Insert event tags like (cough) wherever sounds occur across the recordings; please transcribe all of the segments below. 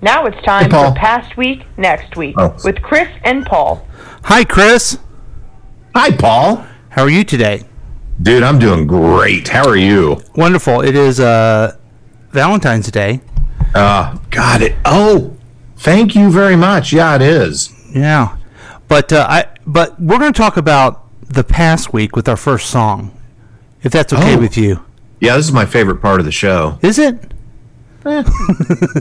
Now it's time Hey, for Past Week, Next Week Oh. with Chris and Paul. Hi, Chris. Hi, Paul. How are you today? Dude, I'm doing great. How are you? Wonderful. It is uh, Valentine's Day. Uh, got it. Oh, thank you very much. Yeah, it is. Yeah, but uh, I but we're going to talk about the past week with our first song, if that's okay Oh. with you. Yeah, this is my favorite part of the show. Is it? Eh. (laughs)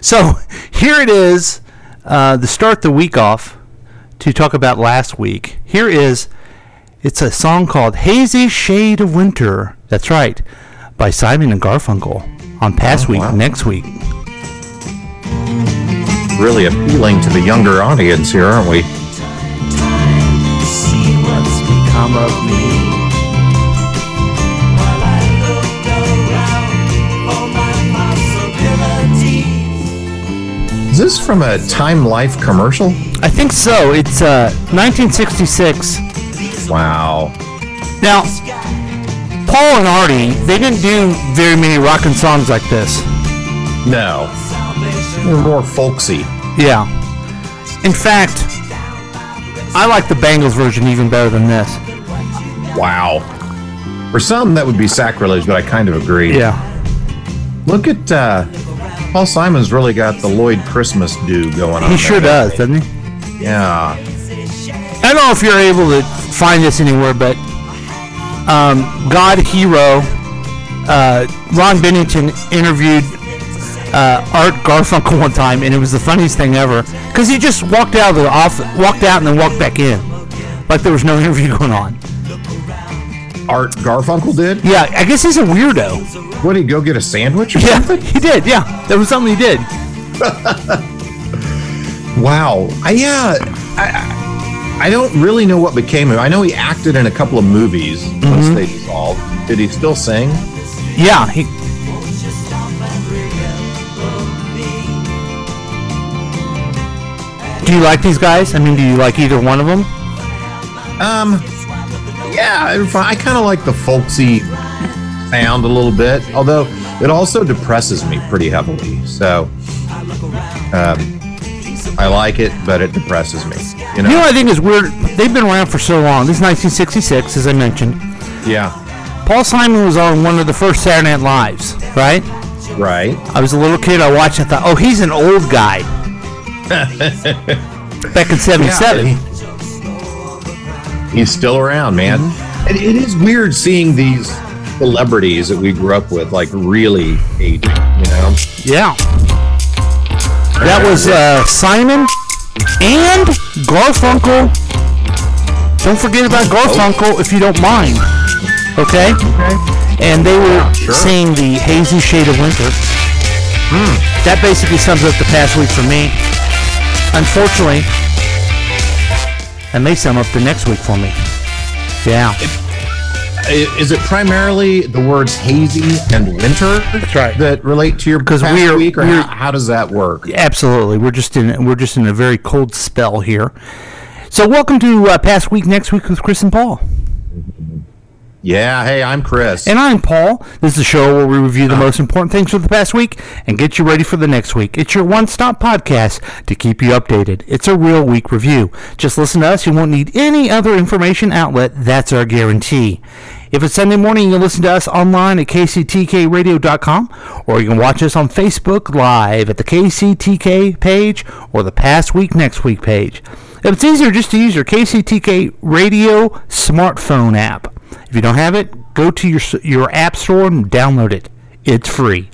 So (laughs) here it is uh, to start the week off to talk about last week. Here is it's a song called "Hazy Shade of Winter." That's right, by Simon and Garfunkel on past Oh, week, wow. next week. Really appealing to the younger audience here, aren't we? See what's Is this from a Time Life commercial? I think so. It's uh, 1966. Wow. Now, Paul and Artie, they didn't do very many rockin' songs like this. No. They're more folksy. Yeah. In fact, I like the Bangles version even better than this. Wow. For some, that would be sacrilege, but I kind of agree. Yeah. Look at uh, Paul Simon's really got the Lloyd Christmas do going on. He sure there. does, doesn't he? Yeah. I don't know if you're able to find this anywhere, but um, God Hero, uh, Ron Bennington interviewed uh, Art Garfunkel one time, and it was the funniest thing ever because he just walked out of the office, walked out, and then walked back in, like there was no (laughs) interview going on. Art Garfunkel did? Yeah, I guess he's a weirdo. What, did he go get a sandwich or Yeah, something? he did. Yeah, that was something he did. (laughs) Wow. I, yeah. I, I don't really know what became of him. I know he acted in a couple of movies Mm-hmm. once they dissolved. Did he still sing? Yeah, he. Do you like these guys? I mean, do you like either one of them? Um, yeah, I- kind of like the folksy sound a little bit, although it also depresses me pretty heavily. So, um, I like it, but it depresses me. You know? You know what I think is weird? They've been around for so long. This is 1966, as I mentioned. yeah. Paul Simon was on one of the first Saturday Night Lives, right? Right. I was a little kid. I watched. and I thought, oh, he's an old guy. (laughs) Back in '77. Yeah, he's still around, man. It, it is weird seeing these celebrities that we grew up with, like really aging. You know? Yeah. That was uh, Simon and Garfunkel. Don't forget about Garfunkel if you don't mind. Okay? okay. And they were sure. singing the hazy shade of winter. That basically sums up the past week for me. Unfortunately, that they sum up the next week for me. Yeah. I- Is it primarily the words hazy and winter That's right. that relate to your 'Cause past we're- week, or we're- how, how does that work? Absolutely. We're just in we're just in a very cold spell here. So welcome to uh, past week next week with Chris and Paul. Yeah, hey, I'm Chris. And I'm Paul. This is a show where we review the most important things for the past week and get you ready for the next week. It's your one-stop podcast to keep you updated. It's a real week review. Just listen to us. You won't need any other information outlet. That's our guarantee. If it's Sunday morning, you can listen to us online at kctkradio.com or you can watch us on Facebook Live at the KCTK page or the Past Week Next Week page. If it's easier just to use your KCTK radio smartphone app. If you don't have it, go to your your app store and download it. It's free.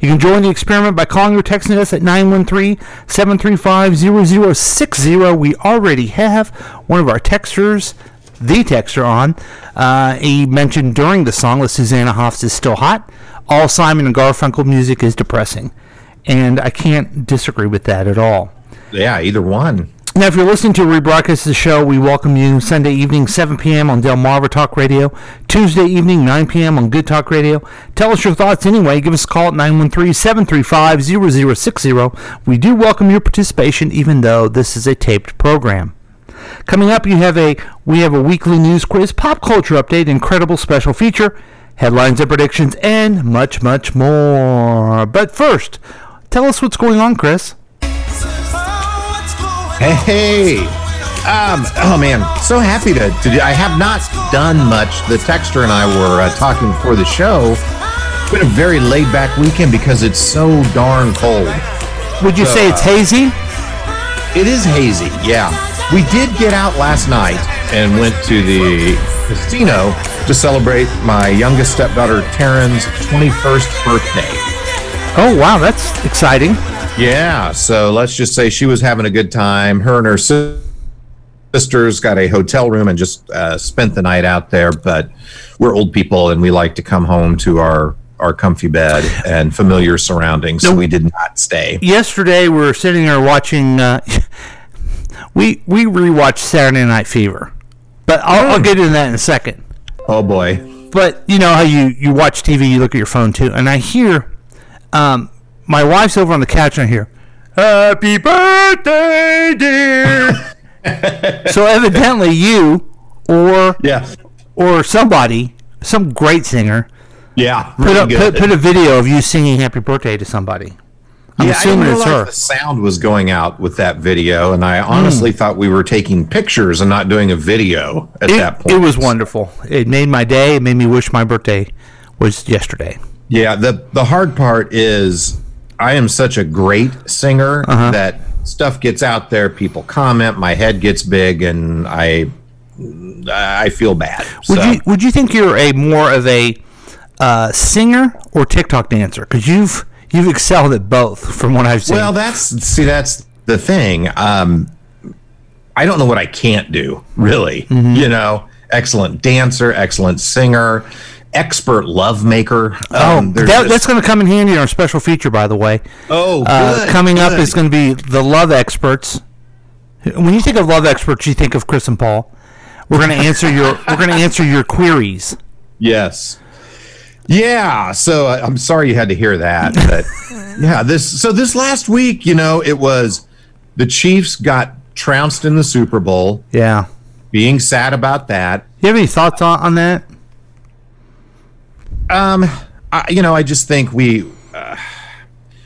You can join the experiment by calling or texting us at 913-735-0060. We already have one of our texters, the texter on. Uh, he mentioned during the song that Susanna Hoffs is still hot. All Simon and Garfunkel music is depressing. And I can't disagree with that at all. yeah, either one. Now, if you're listening to a rebroadcast of the show, we welcome you Sunday evening, 7 p.m. on Delmarva Talk Radio, Tuesday evening, 9 p.m. on Good Talk Radio. Tell us your thoughts anyway. Give us a call at 913-735-0060. We do welcome your participation, even though this is a taped program. Coming up, you have a we have a weekly news quiz, pop culture update, incredible special feature, headlines and predictions, and much, much more. But first, tell us what's going on, Chris. Hey, um, oh man, so happy to, to do. I have not done much. The texter and I were uh, talking before the show. It's been a very laid back weekend because it's so darn cold. Would you say it's hazy? It is hazy, yeah. We did get out last night and went to the casino to celebrate my youngest stepdaughter Taryn's 21st birthday. Oh wow, that's exciting. Yeah, so let's just say she was having a good time. Her and her sisters got a hotel room and just uh, spent the night out there. But we're old people and we like to come home to our our comfy bed and familiar surroundings. So we did not stay. Yesterday we were sitting there watching. Uh, we we rewatched Saturday Night Fever, but I'll, I'll get into that in a second. Oh boy. But you know how you you watch TV, you look at your phone too, and I hear, um, my wife's over on the couch, and I hear, "Happy birthday, dear." (laughs) so evidently you or Yeah. or somebody, some great singer, Yeah. put Really up good. put, put a video of you singing "Happy Birthday" to somebody. I'm yeah, I assuming didn't it's realize her. the sound was going out with that video, and. I honestly hmm. thought we were taking pictures and not doing a video at It, that point. it was wonderful. It made my day. It made me wish my birthday was yesterday. Yeah, the the hard part is I am such a great singer Uh-huh. that stuff gets out there, people comment, my head gets big, and I I feel bad. Would So, you would you think you're a more of a uh, singer or TikTok dancer? Because you've you've excelled at both, from what I've seen. well, that's see, that's the thing. Um, I don't know what I can't do, really. Mm-hmm. You know, excellent dancer, excellent singer, expert love maker. oh, Um, that, just- that's going to come in handy in our special feature, by the way. oh, Uh, good, coming up is going to be the love experts. When you think of love experts, you think of Chris and Paul. We're going (laughs) to answer your we're going to answer your queries. Yes. Yeah. So uh, I'm sorry you had to hear that. But (laughs) yeah, this so this last week, you know, it was the Chiefs got trounced in the Super Bowl. Yeah. Being sad about that. You have any thoughts on, on that? Um, I, you know, I just think we uh,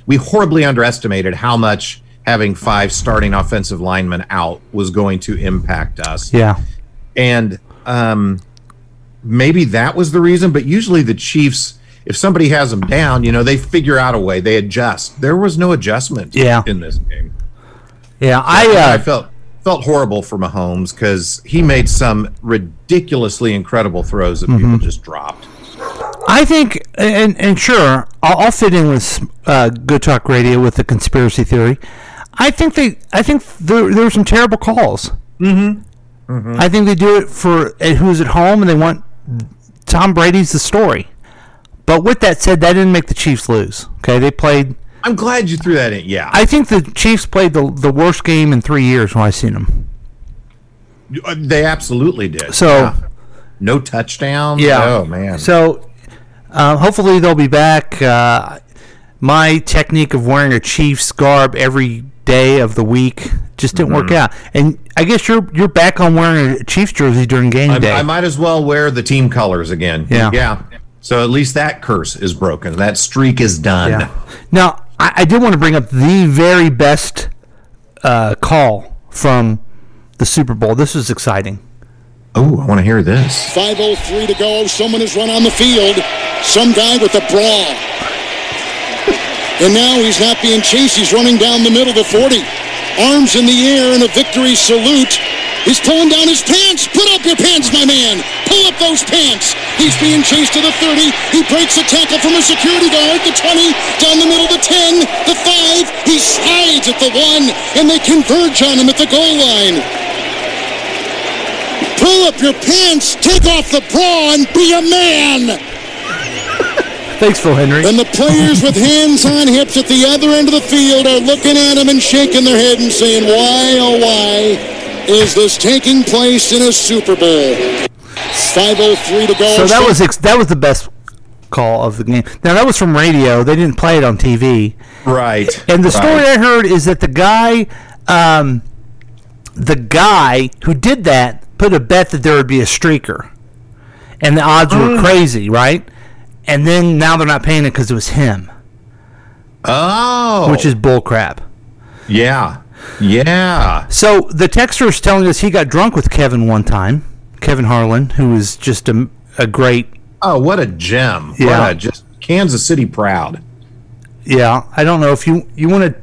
we horribly underestimated how much having five starting offensive linemen out was going to impact us. Yeah. and um, maybe that was the reason. But usually the Chiefs, if somebody has them down, you know, they figure out a way. They adjust. There was no adjustment. Yeah. in this game. Yeah. I I uh, felt felt horrible for Mahomes because he made some ridiculously incredible throws that Mm-hmm. people just dropped. I think, and and sure, I'll, I'll fit in with uh, Good Talk Radio with the conspiracy theory. I think they, I think there there were some terrible calls. Mm-hmm. I think they do it for who's at home, and they want Tom Brady's the story. But with that said, that didn't make the Chiefs lose. Okay, they played. I'm glad you threw that in. Yeah, I think the Chiefs played the the worst game in three years when I seen them. Uh, they absolutely did. So. Yeah. No touchdown. Yeah. Oh man. So uh, hopefully they'll be back. Uh, my technique of wearing a Chiefs garb every day of the week just didn't Mm-hmm. work out. And I guess you're you're back on wearing a Chiefs jersey during game I, day. I might as well wear the team colors again. Yeah. Yeah. So at least that curse is broken. That streak is done. yeah. Now I, I did want to bring up the very best uh, call from the Super Bowl. This was exciting. Oh, I want to hear this. 5.03 to go. Someone has run on the field. Some guy with a bra. And now he's not being chased. He's running down the middle, of the 40. Arms in the air in a victory salute. He's pulling down his pants. Put up your pants, my man. Pull up those pants. He's being chased to the 30. He breaks a tackle from a security guard. The 20, down the middle, the 10, the 5. He slides at the 1, and they converge on him at the goal line. Pull up your pants, take off the bra, and be a man. Thanks, Phil Henry. And the players with (laughs) hands on hips at the other end of the field are looking at him and shaking their head and saying, why, oh, why is this taking place in a Super Bowl? 5.03 to go. So that was ex- that was the best call of the game. Now that was from radio. They didn't play it on TV. Right. And the story right. I heard is that the guy, um, the guy who did that put a bet that there would be a streaker, and the odds Mm. were crazy, right? And then now they're not paying it because it was him. Oh, which is bullcrap. yeah, yeah. So the texter is telling us he got drunk with Kevin one time, Kevin Harlan, who was just a, a great. Oh, what a gem! Yeah. What a, just Kansas City proud. Yeah, I don't know if you you want to.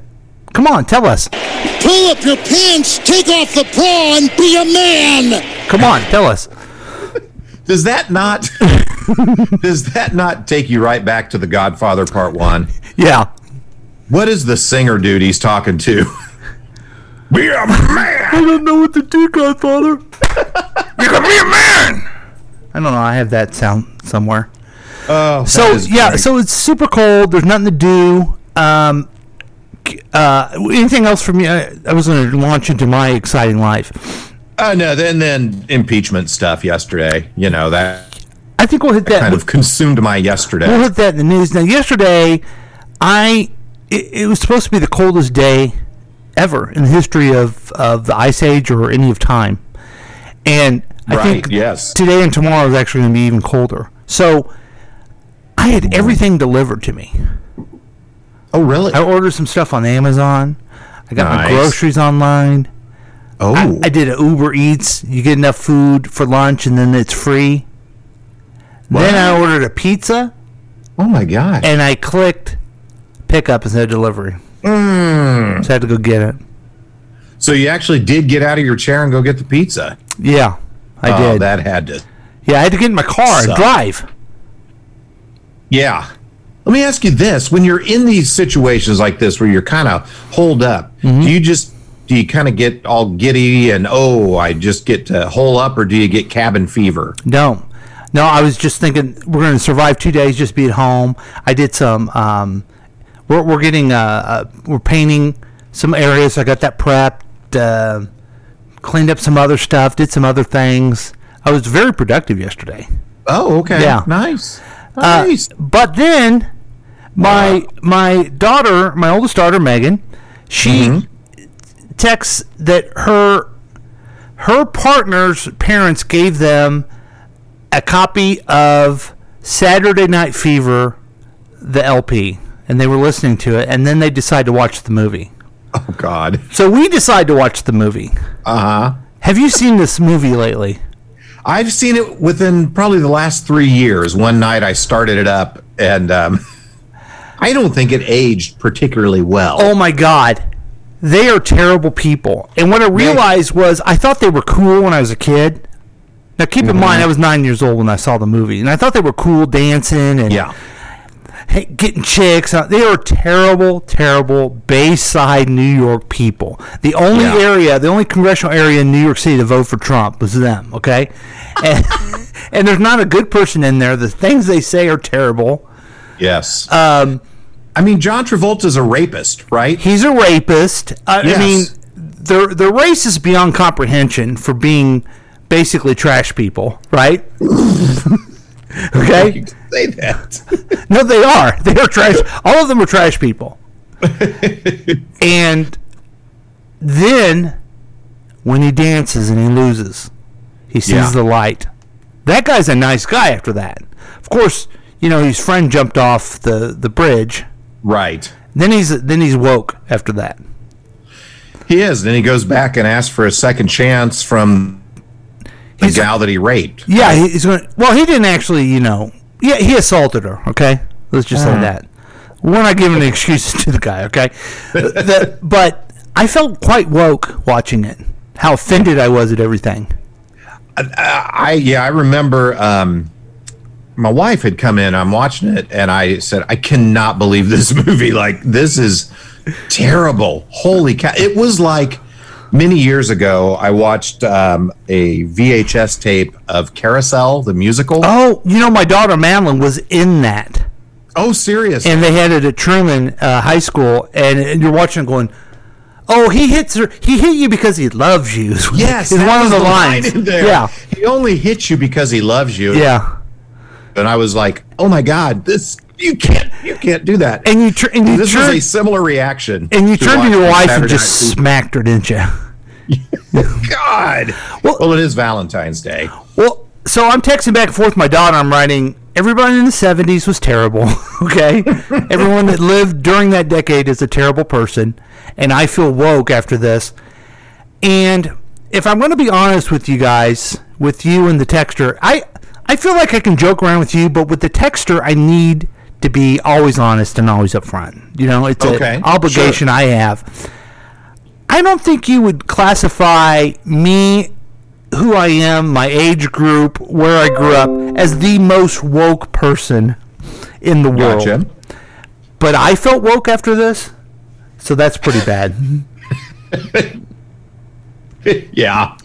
Come on, tell us. Pull up your pants, take off the bra, and be a man. Come on, tell us. Does that not? (laughs) does that not take you right back to The Godfather Part One? Yeah. What is the singer dude he's talking to? (laughs) Be a man. I don't know what to do, Godfather. you can be a man. I don't know. I have that sound somewhere. Oh, So yeah, great. so it's super cold. There's nothing to do. Um, uh, anything else from you? I, I was going to launch into my exciting life. Uh, no, then then impeachment stuff yesterday. You know that I think we'll hit that. kind of consumed my yesterday. We'll hit that in the news. Now, yesterday, I it, it was supposed to be the coldest day ever in the history of, of the ice age or any of time, and I Right, think yes. today and tomorrow is actually going to be even colder. So, I had everything delivered to me. Oh, really? I ordered some stuff on Amazon. I got my groceries online. oh, I, I did an Uber Eats. You get enough food for lunch, and then it's free. Then I ordered a pizza. oh my gosh. and I clicked pickup instead of delivery. Mm. So I had to go get it. So you actually did get out of your chair and go get the pizza. Yeah, I oh, did. that had to. yeah, I had to get in my car and drive. Yeah. Let me ask you this: When you're in these situations like this, where you're kind of holed up, Mm-hmm. do you just do you kind of get all giddy and oh, I just get to hole up, or do you get cabin fever? No, no, I was just thinking we're going to survive two days, just be at home. I did some. Um, we're we're getting uh, uh we're painting some areas. I got that prepped. Uh, cleaned up some other stuff. Did some other things. I was very productive yesterday. Oh, okay. Yeah. Nice. Uh, Nice. but then my my daughter, my oldest daughter Megan, she texts that her her partner's parents gave them a copy of Saturday Night Fever, the LP, and they were listening to it, and then they decide to watch the movie. oh God. So we decide to watch the movie. Uh huh. Have you seen this movie lately? I've seen it within probably the last three years. One night I started it up, and um, (laughs) I don't think it aged particularly well. Oh my god. They are terrible people. And what I realized was I thought they were cool when I was a kid. Now keep in mind I was 9 years old when I saw the movie and I thought they were cool dancing and Yeah. Getting chicks. Uh, They are terrible terrible Bayside New York people. The only Yeah. area, the only congressional area in New York City to vote for Trump was them, okay? (laughs) And, and there's not a good person in there. The things they say are terrible. Yes. Um I mean, John Travolta's a rapist, right? He's a rapist. I, I mean, they're they're racist beyond comprehension for being basically trash people, right? (laughs) okay, say that. no, they are. They are trash. All of them are trash people. (laughs) and then when he dances and he loses, he sees Yeah. the light. That guy's a nice guy. After that, of course, you know his friend jumped off the the bridge. right. Then he's then he's woke after that. He is. Then he goes back and asks for a second chance from the He's- gal that he raped. Yeah, he's going. Well, he didn't actually, you know. Yeah, he assaulted her. Okay, let's just say that. We're not giving excuses (laughs) to the guy. Okay, The- but I felt quite woke watching it. How offended I was at everything. I yeah, I remember um, my wife had come in. I'm watching it, and I said, "I cannot believe this (laughs) movie. Like this is terrible. Holy cow!" It was like many years ago. I watched um, a VHS tape of Carousel, the musical. Oh, you know, my daughter Madeline was in that, Oh, serious? and they had it at Truman uh, High School, and, and you're watching, going, "Oh, he hits her. He hit you because he loves you." (laughs) yes, is one of the line lines. in there. Yeah, he only hits you because he loves you. yeah. and I was like, "Oh my god, this you can't you can't do that." And you, tr- and you this turn, was a similar reaction. and you turned to your wife Saturday and just Night smacked her, didn't you? (laughs) God. Well- Well, it is Valentine's Day. Well, so I'm texting back and forth with my daughter. I'm writing, everybody in the 70s was terrible, (laughs) okay? (laughs) Everyone that lived during that decade is a terrible person, and I feel woke after this. And if I'm going to be honest with you guys, with you and the texture, I I feel like I can joke around with you, but with the texture, I need to be always honest and always upfront. You know, it's Okay, an obligation I have. I don't think you would classify me, who I am, my age group, where I grew up, as the most woke person in the world. Gotcha. But I felt woke after this, so that's pretty (laughs) bad. yeah.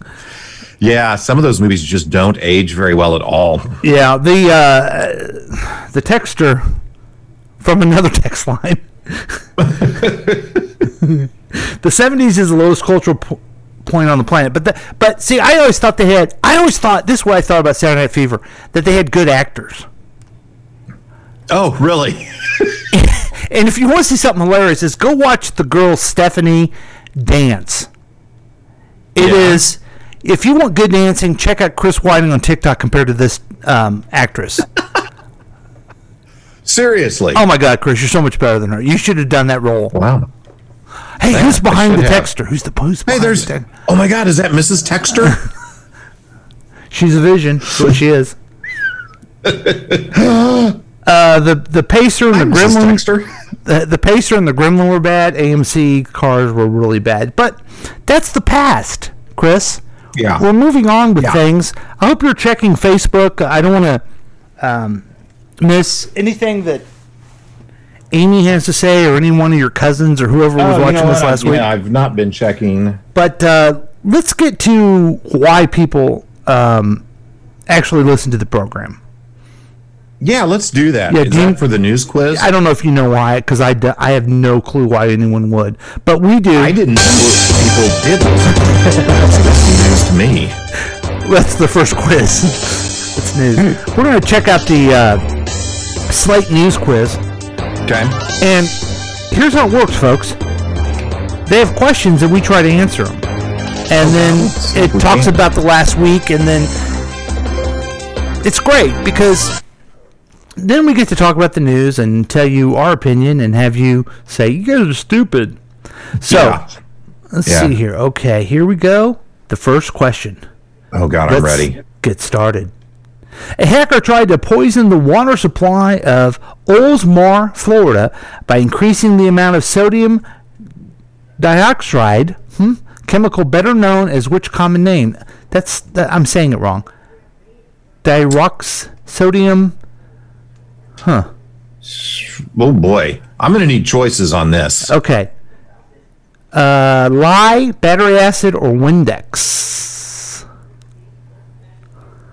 Yeah, some of those movies just don't age very well at all. yeah, the uh, the texter from another text line. the '70s is the lowest cultural po- point on the planet, but the, but see, I always thought they had. I always thought this is what I thought about Saturday Night Fever that they had good actors. Oh, really? (laughs) And if you want to see something hilarious, is go watch the girl Stephanie dance. It is. Yeah. If you want good dancing, check out Chris Whiting on TikTok compared to this um, actress. Seriously? oh my God, Chris, you're so much better than her. You should have done that role. wow. Hey, who's behind the have. texter? Who's the who's Hey, there's. the Oh my God, is that Mrs. Texter? (laughs) She's a vision. That's what she is. (laughs) Uh, the the pacer and the gremlin the, the pacer and the gremlin were bad. AMC cars were really bad. But that's the past, Chris. Yeah. We're moving on with Yeah. things. I hope you're checking Facebook. I don't want to um, miss anything that Amy has to say or any one of your cousins or whoever was Oh, watching this last week. Yeah, I've not been checking. But uh, let's get to why people um, actually listen to the program. Yeah, let's do that. Yeah, Is do you- that for the news quiz? I don't know if you know why, because I, d- I have no clue why anyone would. But we do. I didn't know people did listen to it. So that's news to me. That's the first quiz. (laughs) it's news. We're going to check out the uh, Slate News quiz. Okay. And here's how it works, folks. They have questions and we try to answer them. And oh, then it talks about the last week, and then it's great because then we get to talk about the news and tell you our opinion and have you say, you guys are stupid. So Yeah. let's Yeah. see here. Okay, here we go. The first question. Oh God, I'm ready. Get started. A hacker tried to poison the water supply of Oldsmar, Florida, by increasing the amount of sodium dioxide, hmm, chemical better known as which common name? That's that, I'm saying it wrong. Dirox sodium. Huh. Oh boy, I'm gonna need choices on this. Okay. Uh, lye, battery acid, or Windex?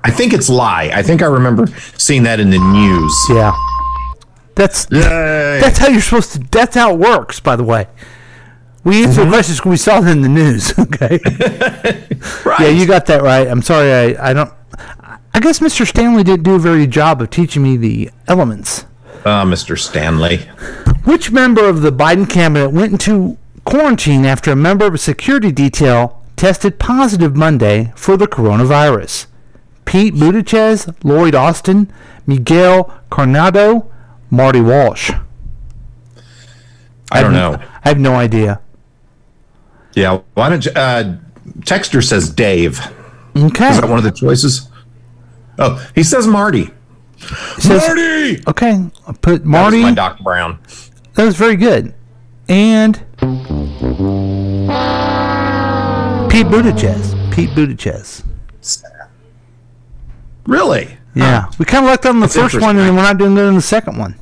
I think it's lye. I think I remember seeing that in the news. Yeah. That's Yay! That's how you're supposed to. That's how it works. By the way, we answer questions because we saw it in the news. (laughs) Okay. (laughs) right. yeah, you got that right. I'm sorry. I, I don't. I guess Mr. Stanley didn't do a very good job of teaching me the elements. Uh, Mr. Stanley. Which member of the Biden cabinet went into quarantine after a member of a security detail tested positive Monday for the coronavirus? Pete Buttigieg, Lloyd Austin, Miguel Carnado, Marty Walsh. I don't have- know. I have no idea. Yeah. Why don't you? Uh, Texter says Dave. Okay. Is that one of the choices? Oh, he says Marty. Says- Marty. Okay, I put That was Marty. my Doc Brown. That was very good. And Pete Buttigieg. Pete Buttigieg. Really? Yeah, we kind of lucked out on the That's first one, and we're not doing good on the second one.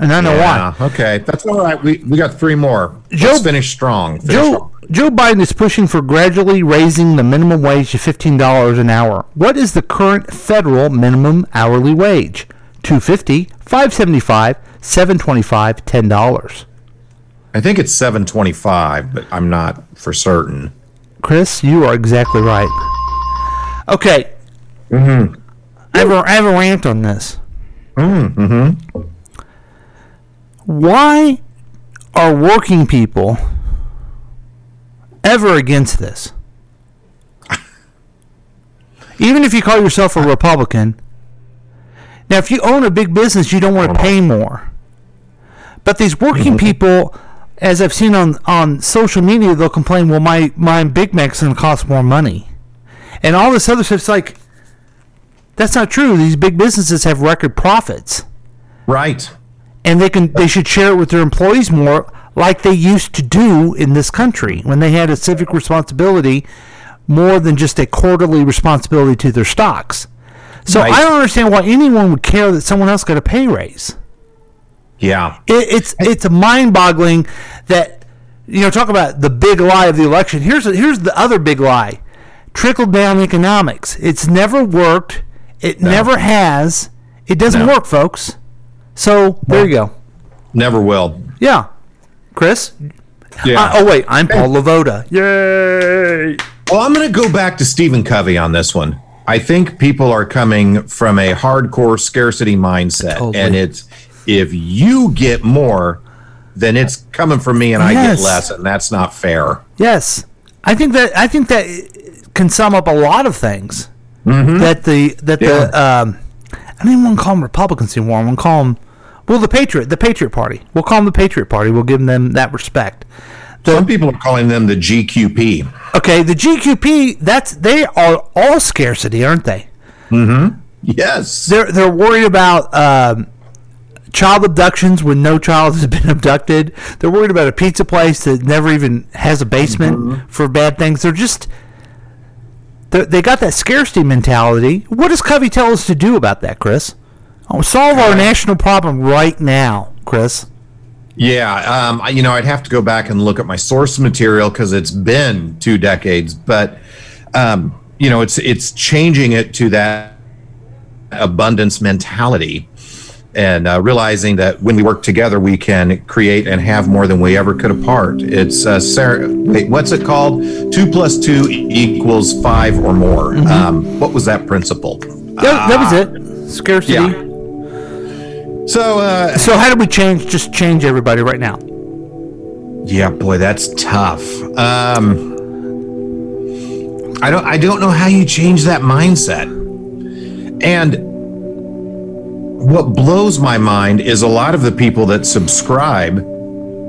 And I know Yeah. why. Okay, that's all right. We we got three more. Joe- Let's finish strong. Finish Joe strong. Joe Biden is pushing for gradually raising the minimum wage to fifteen dollars an hour. What is the current federal minimum hourly wage? Two fifty, five seventy five, seven twenty five, ten dollars. I think it's seven twenty-five, but I'm not for certain. Chris, you are exactly right. Okay. Mm-hmm. I have a, I have a rant on this. Mm-hmm. Why are working people ever against this? (laughs) Even if you call yourself a Republican, Now, if you own a big business, you don't want to pay more. But these working people, as I've seen on, on social media, they'll complain, well, my, my Big Mac's going to cost more money. And all this other stuff, it's like, that's not true. These big businesses have record profits. Right. And they can they should share it with their employees more like they used to do in this country when they had a civic responsibility more than just a quarterly responsibility to their stocks. So Right. I don't understand why anyone would care that someone else got a pay raise. Yeah. It, it's it's mind-boggling that you know talk about the big lie of the election. Here's here's the other big lie: trickle down economics. It's never worked. It never has. It doesn't No. work, folks. So there you go. Never will. Yeah, Chris. Yeah. Uh, oh wait, I'm Paul Lavoda. Yay! Well, I'm going to go back to Stephen Covey on this one. I think people are coming from a hardcore scarcity mindset, Totally. and it's if you get more, then it's coming from me and I Yes. get less, and that's not fair. Yes, I think that I think that can sum up a lot of things. That the that the um, I don't even want to call them Republicans anymore. I'm going to call them well the Patriot the Patriot Party. We'll call them the Patriot Party. We'll give them that respect. Some people are calling them the GQP. Okay, the GQP. That's they are all scarcity, aren't they? Yes. They're they're worried about um, child abductions when no child has been (laughs) abducted. They're worried about a pizza place that never even has a basement for bad things. They're just they they got that scarcity mentality. What does Covey tell us to do about that, Chris? Oh, solve our national problem right now, Chris. Yeah, um, I- you know, I'd have to go back and look at my source material because it's been two decades. But um, you know, it's it's changing it to that abundance mentality, and uh, realizing that when we work together, we can create and have more than we ever could apart. It's uh, Sarah. Wait, what's it called? Two plus two equals five or more. Um, what was that principle? That, that was it. Scarcity. Yeah. So uh, So how do we change? Just change everybody right now. Yeah, boy, that's tough. Um, I don't. I don't know how you change that mindset. And what blows my mind is a lot of the people that subscribe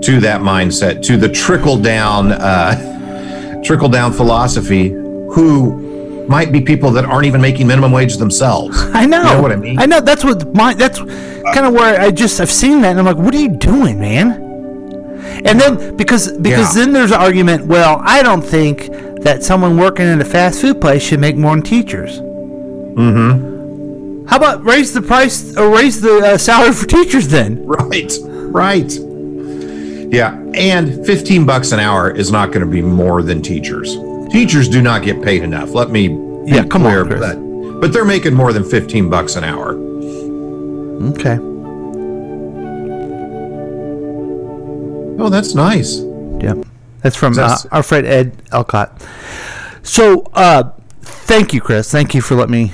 to that mindset, to the trickle down, uh, (laughs) trickle down philosophy, who might be people that aren't even making minimum wage themselves. (laughs) I know. You know what I mean? I know. That's what my. That's kind of where I just I've seen that and I'm like, what are you doing, man? And then because because Yeah. then there's an argument. Well, I don't think that someone working in a fast food place should make more than teachers. Mm-hmm. How about raise the price or raise the uh, salary for teachers then? (laughs) Right. Right. Yeah, and 15 bucks an hour is not going to be more than teachers. Teachers do not get paid enough. Let me Yeah, come on, Chris. but but they're making more than 15 bucks an hour. Okay. Oh, that's nice. Yep. That's from uh, our friend Ed Elcott. So, uh, thank you, Chris. Thank you for letting me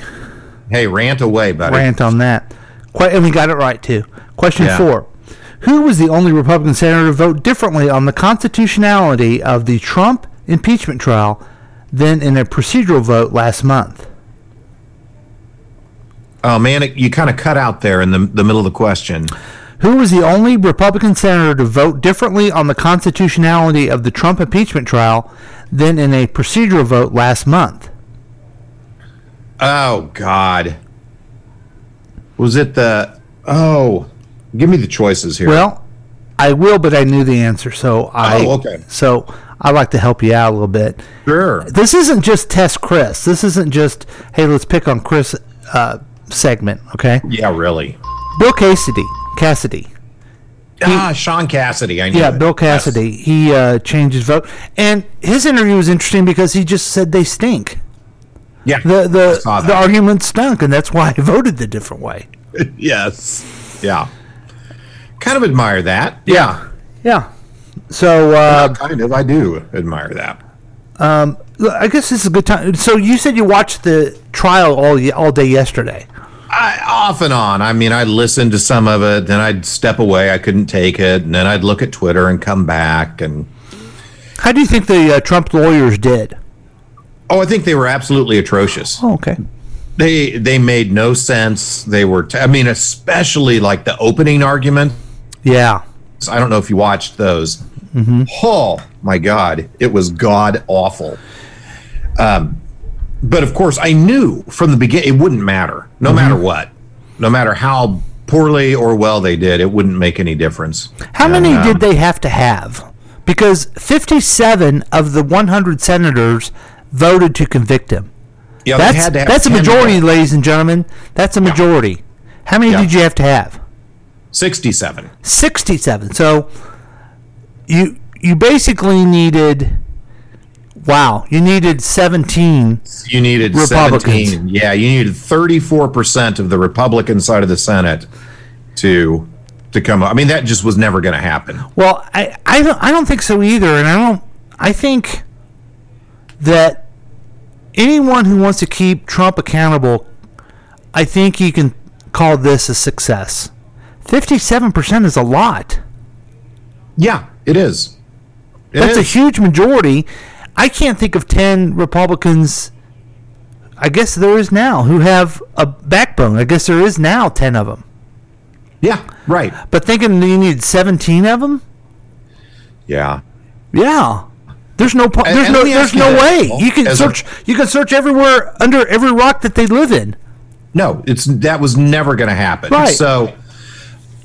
Hey, rant away, buddy. rant on that. Quite, and we got it right too. Question Yeah. four: Who was the only Republican senator to vote differently on the constitutionality of the Trump impeachment trial than in a procedural vote last month? Oh man, it, you kind of cut out there in the the middle of the question. Who was the only Republican senator to vote differently on the constitutionality of the Trump impeachment trial than in a procedural vote last month? Oh God, was it the? Oh, give me the choices here. Well, I will, but I knew the answer, so I. Oh, okay. So I like to help you out a little bit. sure. This isn't just test Chris. This isn't just hey, let's pick on Chris uh, segment. Okay, Yeah, really. Bill Cassidy. Cassidy. ah, Shaun Cassidy. I knew Yeah, it. Bill Yes. Cassidy. He uh, changed his vote, and his interview was interesting because he just said they stink. Yeah, The the the argument stunk, and that's why I (laughs) voted the different way. (laughs) yes. Yeah. Kind of admire that. Yeah. Yeah. So uh, kind of. I do admire that. look, I guess this is a good time. So you said you watched the trial all all day yesterday. I, off and on. I mean, I'd listen to some of it, then I'd step away. I couldn't take it, and then I'd look at Twitter and come back. And How do you think the uh, Trump lawyers did? Oh, I think they were absolutely atrocious. Oh, okay. they they made no sense. They were, t- I mean, especially like the opening argument. Yeah. I don't know if you watched those. Oh my God, it was god awful. Um, but of course, I knew from the beginning it wouldn't matter, no matter what, no matter how poorly or well they did, it wouldn't make any difference. How And, many um, did they have to have? Because 57 of the 100 senators voted to convict him. Yeah, That's had to have that's a majority, ladies and gentlemen. That's a majority. How many Yeah. did you have to have? Sixty-seven. 67. So you you basically needed wow, you needed 17. You needed Republicans. 17. Yeah, you needed 34% of the Republican side of the Senate to to come up. I mean, that just was never going to happen. Well, I I don't I don't think so either and I don't I think that anyone who wants to keep Trump accountable I think you can call this a success. 57% is a lot. Yeah, it is. It That's a huge majority. I can't think of 10 Republicans, I guess there is now, who have a backbone. I guess there is now 10 of them. yeah, right. But thinking you need 17 of them? Yeah. Yeah. There's no po- there's and no there's no way. You can as a- search you can search everywhere under every rock that they live in. No, it's that was never going to happen. Right. So,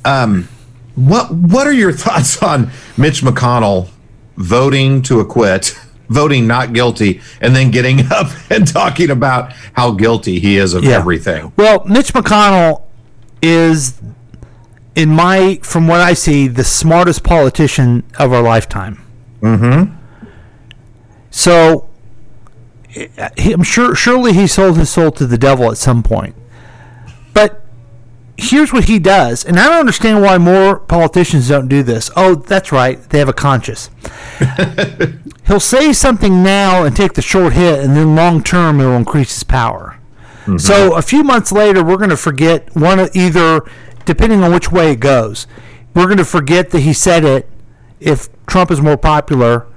um, what what are your (laughs) thoughts on Mitch McConnell voting to acquit, (laughs) voting not guilty, and then getting (laughs) up and talking about how guilty he is of everything? Well, Mitch McConnell is in my from what I see the smartest politician of our lifetime. Mm-hmm. So eh, I'm sure surely he sold his soul to the devil at some point. But here's what he does, and I don't understand why more politicians don't do this. Oh, that's right, they have a conscience. (laughs) He'll say something now and take the short hit, and then long term it'll increase his power. So a few months later, we're going to forget one either, depending on which way it goes, we're going to forget that he said it if Trump is more popular,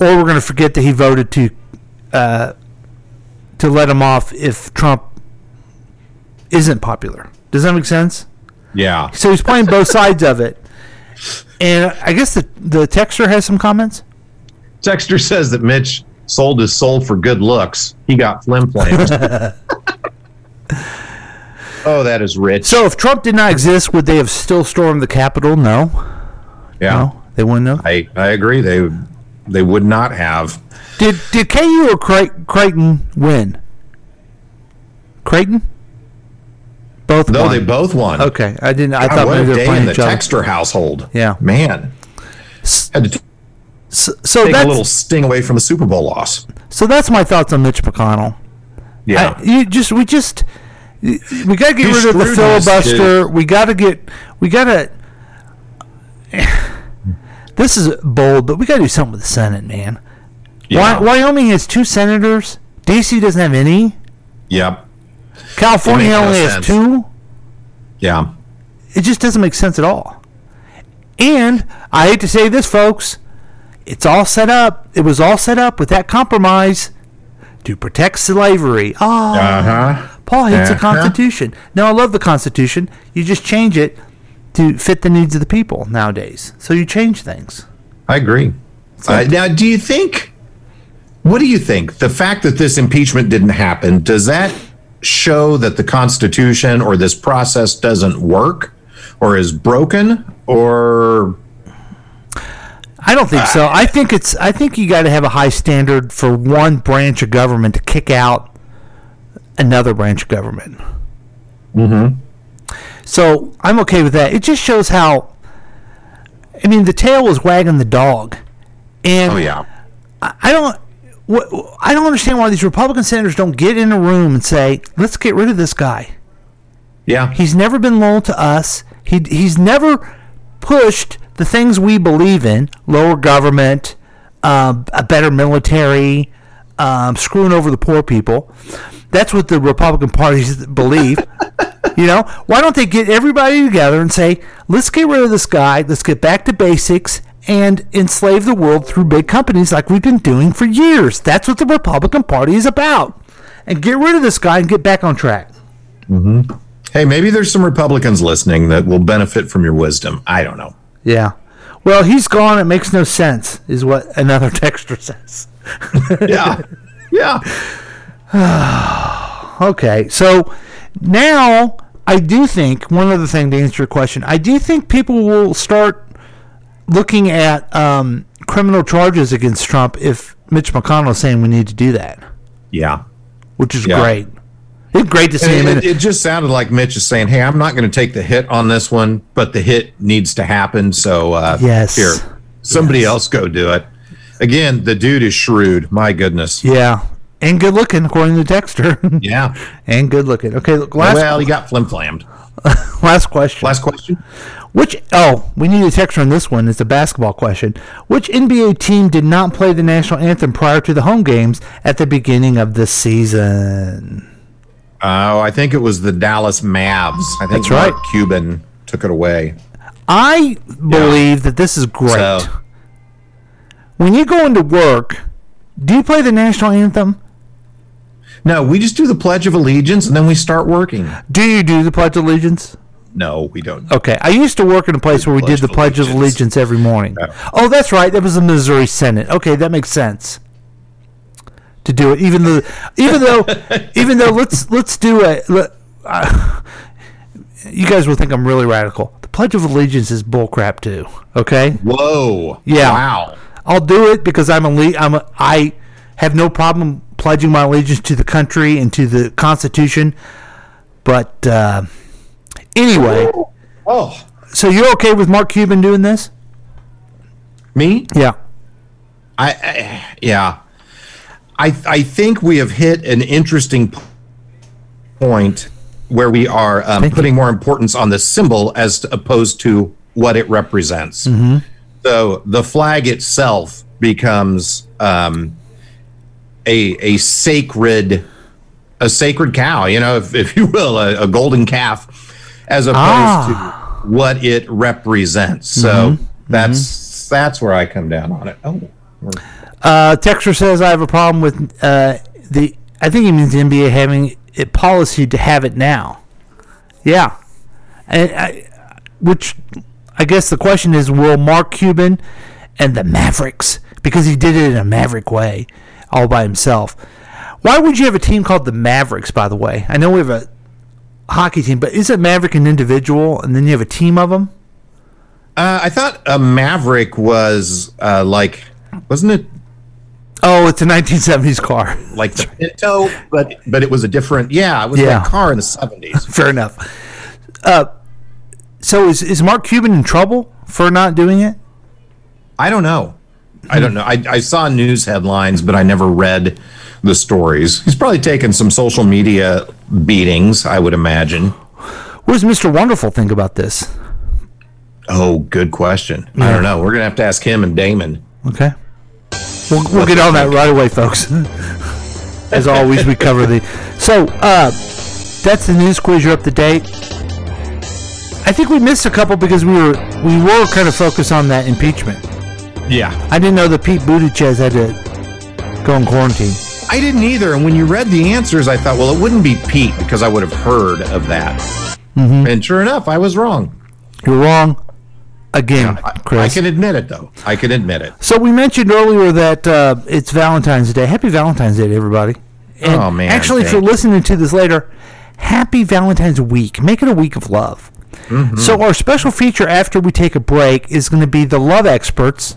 or we're going to forget that he voted to uh, to let him off if Trump isn't popular. Does that make sense? Yeah. So he's playing both (laughs) sides of it. And I guess the the texter has some comments. Texter says that Mitch sold his soul for good looks. He got flim flamed. (laughs) oh, that is rich. So if Trump did not exist, would they have still stormed the Capitol? No, yeah, no, they wouldn't have. I I agree. They they would not have. Did did KU or Cray- Creighton win? Creighton. Both. No, won. they both won. Okay, I didn't. I God, thought maybe they were playing in the. Texter household. Yeah. man. Had to t- So, so take a little sting away from a Super Bowl loss. so that's my thoughts on Mitch McConnell. Yeah, I, you just we just we got to get His rid of the filibuster. is- We got to get we got to. This is bold, but we got to do something with the Senate, man. yeah, Wy- Wyoming has two senators. DC doesn't have any. yep, California no only has sense. two. yeah. It just doesn't make sense at all. And I hate to say this, folks, it's all set up. It was all set up with that compromise to protect slavery. Oh, Uh huh. Paul hates the Uh-huh. Constitution. No, I love the Constitution. You just change it to fit the needs of the people nowadays. So you change things. I agree. Uh, now, do you think? What do you think? The fact that this impeachment didn't happen does that show that the Constitution or this process doesn't work, or is broken, or I don't think so. I think it's. I think you got to have a high standard for one branch of government to kick out another branch of government. Mm-hmm. So I'm okay with that. It just shows how. I mean, the tail was wagging the dog, and oh yeah, I I don't. I don't understand why these Republican senators don't get in a room and say, "Let's get rid of this guy." yeah, He's never been loyal to us. He he's never pushed the things we believe in: lower government, um, a better military, um, screwing over the poor people. That's what the Republican parties believe. you know, why don't they get everybody together and say, "Let's get rid of this guy. Let's get back to basics." And enslave the world through big companies like we've been doing for years. That's what the Republican Party is about. and get rid of this guy and get back on track. Hey, maybe there's some Republicans listening that will benefit from your wisdom. I don't know. Yeah. Well, he's gone. It makes no sense, is what another (laughs) texter says. (laughs) Yeah. yeah. (sighs) Okay, so now I do think one other thing to answer your question. I do think people will start looking at um, criminal charges against Trump if Mitch McConnell is saying we need to do that, Yeah. which is Yeah. great. It's great to see him. And in it, it just sounded like Mitch is saying, "Hey, I'm not going to take the hit on this one, but the hit needs to happen. So uh, Yes. here, somebody else go do it." Again, the dude is shrewd. My goodness. yeah, and good looking according to Dexter, (laughs) Yeah. and good looking. Okay, look, last well, he got flim flammed. (laughs) last question. Last question. Which oh, we need a texture on this one. It's a basketball question. Which NBA team did not play the national anthem prior to the home games at the beginning of the season? Oh, I think it was the Dallas Mavs. I think That's right. Mark Cuban took it away. I believe that this is great. So, when you go into work, do you play the national anthem? no, we just do the Pledge of Allegiance and then we start working. Do you do the Pledge of Allegiance? No, we don't. Okay, I used to work in a place where we did the Pledge of Allegiance. Every morning. Yeah. Oh, that's right. That was the Missouri Senate. Okay, that makes sense. To do it, even though, even though, (laughs) even though, let's let's do a. Let, uh, you guys will think I'm really radical. The Pledge of Allegiance is bullcrap too. Okay. Whoa. Yeah. Wow. I'll do it because I'm a le- I'm a, I have no problem pledging my allegiance to the country and to the Constitution. But uh, anyway, Oh, so you're okay with Mark Cuban doing this? me? Yeah. I, I yeah. I I think we have hit an interesting point where we are um, putting more importance on the symbol as opposed to what it represents. Mm-hmm. So the flag itself becomes um, a a sacred a sacred cow, you know, if, if you will, a, a golden calf, as opposed Ah. to what it represents. So that's that's where I come down on it. Oh, Uh, Texter says I have a problem with uh, the. I think he means the NBA having it policy to have it now. Yeah, and I, which I guess the question is, will Mark Cuban and the Mavericks, because he did it in a Maverick way, all by himself. Why would you have a team called the Mavericks? By the way, I know we have a hockey team, but isn't Maverick an individual, and then you have a team of them? Uh, I thought a Maverick was uh, like, wasn't it Oh, it's a 1970s car. like the Pinto? But but it was a different. Yeah, it was Yeah. that car in the seventies. (laughs) Fair enough. Uh, so is is Mark Cuban in trouble for not doing it? I don't know. I don't know. I, I saw news headlines, but I never read the stories. He's probably taken some social media beatings. I would imagine. What does Mr. Wonderful think about this? Oh, good question. I don't know. We're gonna have to ask him and Daymond. Okay. We'll, we'll get on that right away, folks. As always, we cover the. So, uh, that's the news quiz. You're up to date. I think we missed a couple because we were we were kind of focused on that impeachment. Yeah, I didn't know that Pete Buttigieg had to go in quarantine. I didn't either. And when you read the answers, I thought, well, it wouldn't be Pete because I would have heard of that. And sure enough, I was wrong. You're wrong again, I, I Chris. can admit it, though. I can admit it. So we mentioned earlier that uh, it's Valentine's Day. Happy Valentine's Day everybody. And Oh, man, Actually, if you're listening to this later, happy Valentine's week. Make it a week of love. Mm-hmm. So our special feature after we take a break is going to be the love experts.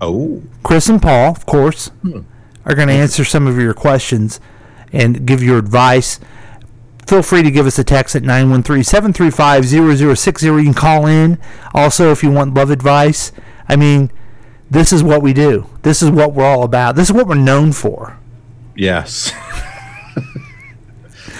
Oh, Chris and Paul, of course, Hmm. are going to answer some of your questions and give your advice. Feel free to give us a text at 913-735-0060. You can call in. Also, if you want love advice, I mean, this is what we do. This is what we're all about. This is what we're known for. yes. (laughs)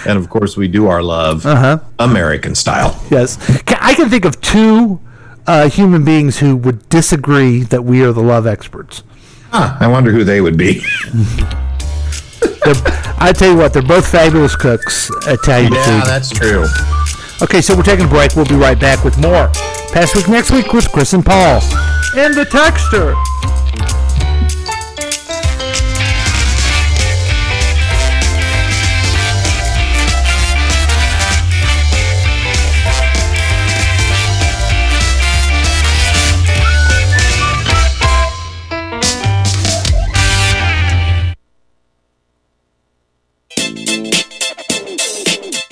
and of course, we do our love Uh-huh. American style. Yes. I can think of two uh, human beings who would disagree that we are the love experts. Huh, I wonder who they would be. I tell you what, they're both fabulous cooks, Italian yeah, food. that's true. Okay, so we're taking a break. We'll be right back with more. Past week, next week with Chris and Paul. And the texter.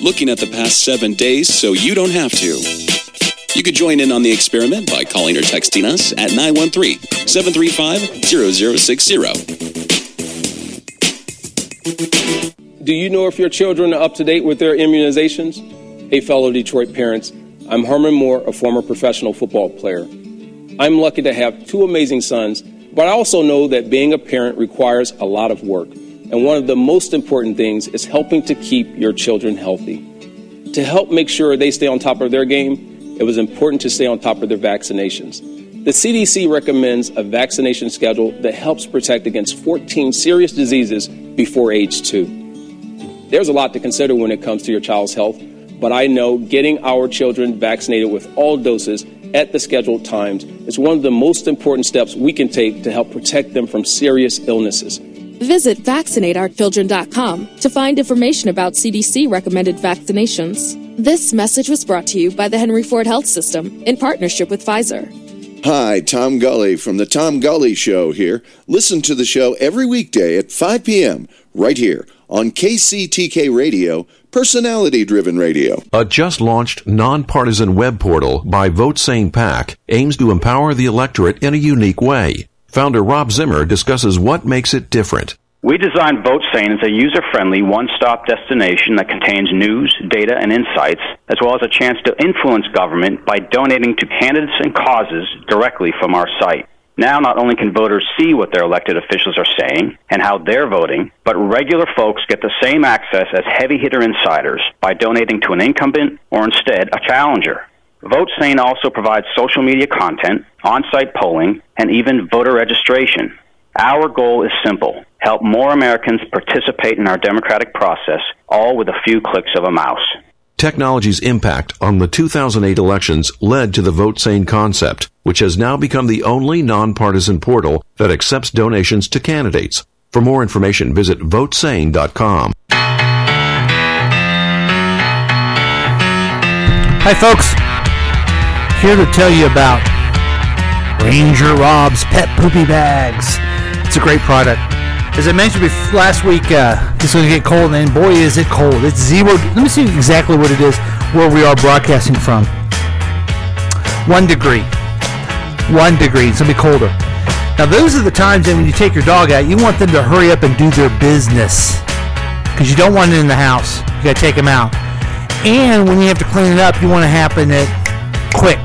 Looking at the past seven days so you don't have to. You could join in on the experiment by calling or texting us at 913 735 0060. Do you know if your children are up to date with their immunizations? Hey, fellow Detroit parents, I'm Herman Moore, a former professional football player. I'm lucky to have two amazing sons, but I also know that being a parent requires a lot of work. And one of the most important things is helping to keep your children healthy. To help make sure they stay on top of their game, it was important to stay on top of their vaccinations. The CDC recommends a vaccination schedule that helps protect against 14 serious diseases before age 2. There's a lot to consider when it comes to your child's health, but I know getting our children vaccinated with all doses at the scheduled times is one of the most important steps we can take to help protect them from serious illnesses. Visit vaccinateourchildren.com to find information about CDC recommended vaccinations. This message was brought to you by the Henry Ford Health System in partnership with Pfizer. Hi, Tom Gully from The Tom Gully Show here. Listen to the show every weekday at 5 p.m. right here on KCTK Radio, personality driven radio. A just launched nonpartisan web portal by Vote Sane PAC aims to empower the electorate in a unique way. Founder Rob Zimmer discusses what makes it different. We designed VoteSane as a user-friendly one-stop destination that contains news, data, and insights, as well as a chance to influence government by donating to candidates and causes directly from our site. Now, not only can voters see what their elected officials are saying and how they're voting, but regular folks get the same access as heavy hitter insiders by donating to an incumbent or instead a challenger. VoteSane also provides social media content, on site polling, and even voter registration. Our goal is simple help more Americans participate in our democratic process, all with a few clicks of a mouse. Technology's impact on the 2008 elections led to the VoteSane concept, which has now become the only nonpartisan portal that accepts donations to candidates. For more information, visit votesane.com. Hi, folks. Here to tell you about Ranger Rob's Pet Poopy Bags. It's a great product. As I mentioned before, last week, uh, it's going to get cold, and boy, is it cold. It's zero. Let me see exactly what it is where we are broadcasting from. One degree. One degree. It's going to be colder. Now, those are the times that when you take your dog out, you want them to hurry up and do their business because you don't want it in the house. You got to take them out. And when you have to clean it up, you want to happen it quick.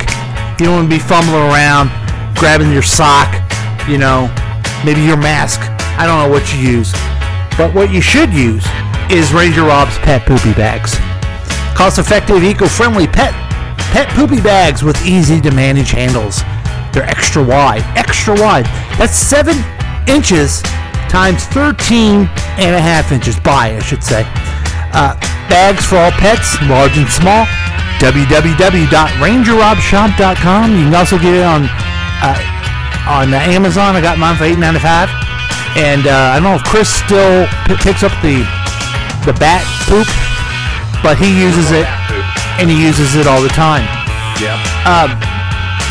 You don't want to be fumbling around, grabbing your sock, you know, maybe your mask. I don't know what you use. But what you should use is Ranger Rob's Pet Poopy Bags. Cost effective, eco friendly pet pet poopy bags with easy to manage handles. They're extra wide, extra wide. That's seven inches times 13 and a half inches by, I should say. Uh, bags for all pets, large and small. www.rangerrobshop.com. You can also get it on uh, on Amazon. I got mine for $8.95. And uh, I don't know if Chris still p- picks up the the bat poop, but he uses it and he uses it all the time. Yep. Um,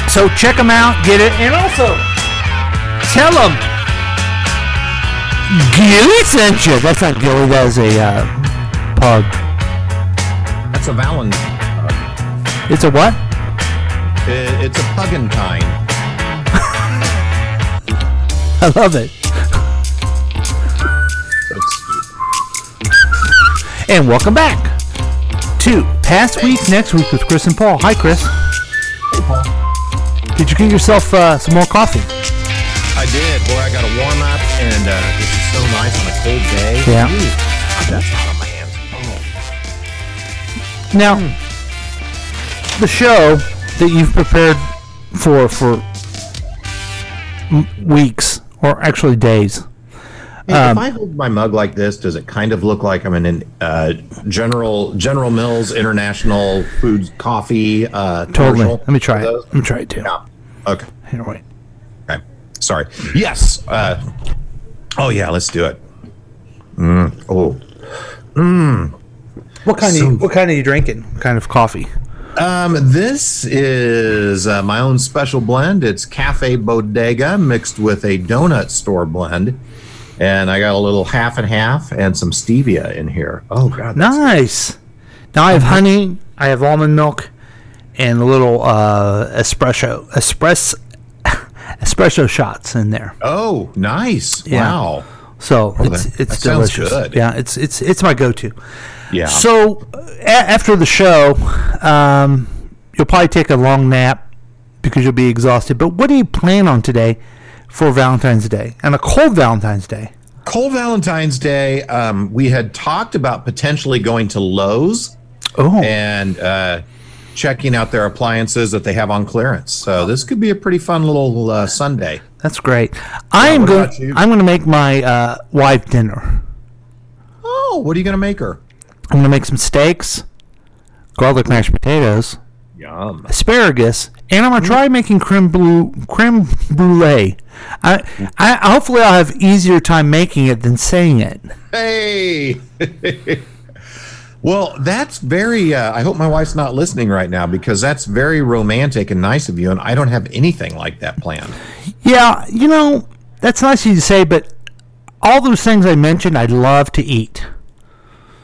so check them out, get it, and also tell them Gilly sent you. That's not Gilly. That's a uh, pug. That's a Valentine. It's a what? It, it's a Pugantine. (laughs) I love it. And welcome back to Past Week, Next Week with Chris and Paul. Hi, Chris. Hey, Paul. Did you get yourself uh, some more coffee? I did. Boy, I got a warm up, and uh, this is so nice on a cold day. Yeah. Ooh, that's hot on my hands. Oh. Now, the show that you've prepared for for weeks, or actually days. Hey, Um, if I hold my mug like this, does it kind of look like I'm in an uh, General General Mills International Foods Coffee uh, Totally. Let me try it. Those? Let me try it too. Yeah. Okay. Here, wait. Okay. Sorry. Yes. Uh, oh yeah. Let's do it. Mm. Oh. Mm. What kind So- of what kind are you drinking? What kind of coffee? Um, this is uh, my own special blend. It's Cafe Bodega mixed with a donut store blend. And I got a little half and half and some stevia in here. Oh, God. Nice. Now I have honey, I have almond milk, and a little uh, espresso espresso (laughs) espresso shots in there. Oh, nice! Yeah. Wow. So it's that- it's that delicious. Yeah, it's it's it's my go-to. Yeah. So a- after the show, um, you'll probably take a long nap because you'll be exhausted. But what do you plan on today for Valentine's Day and a cold Valentine's Day? Cold Valentine's Day, um, we had talked about potentially going to Lowe's Oh, and uh, checking out their appliances that they have on clearance. So this could be a pretty fun little uh, Sunday. That's great. I am going. I'm going to make my uh, wife dinner. Oh, what are you going to make her? I'm going to make some steaks, garlic mashed potatoes, Yum. asparagus, and I'm gonna try making creme blue creme brulee. I, I hopefully I'll have easier time making it than saying it. Hey. (laughs) well, that's very. Uh, I hope my wife's not listening right now because that's very romantic and nice of you, and I don't have anything like that planned. Yeah, you know that's nice of you to say, but all those things I mentioned, I'd love to eat.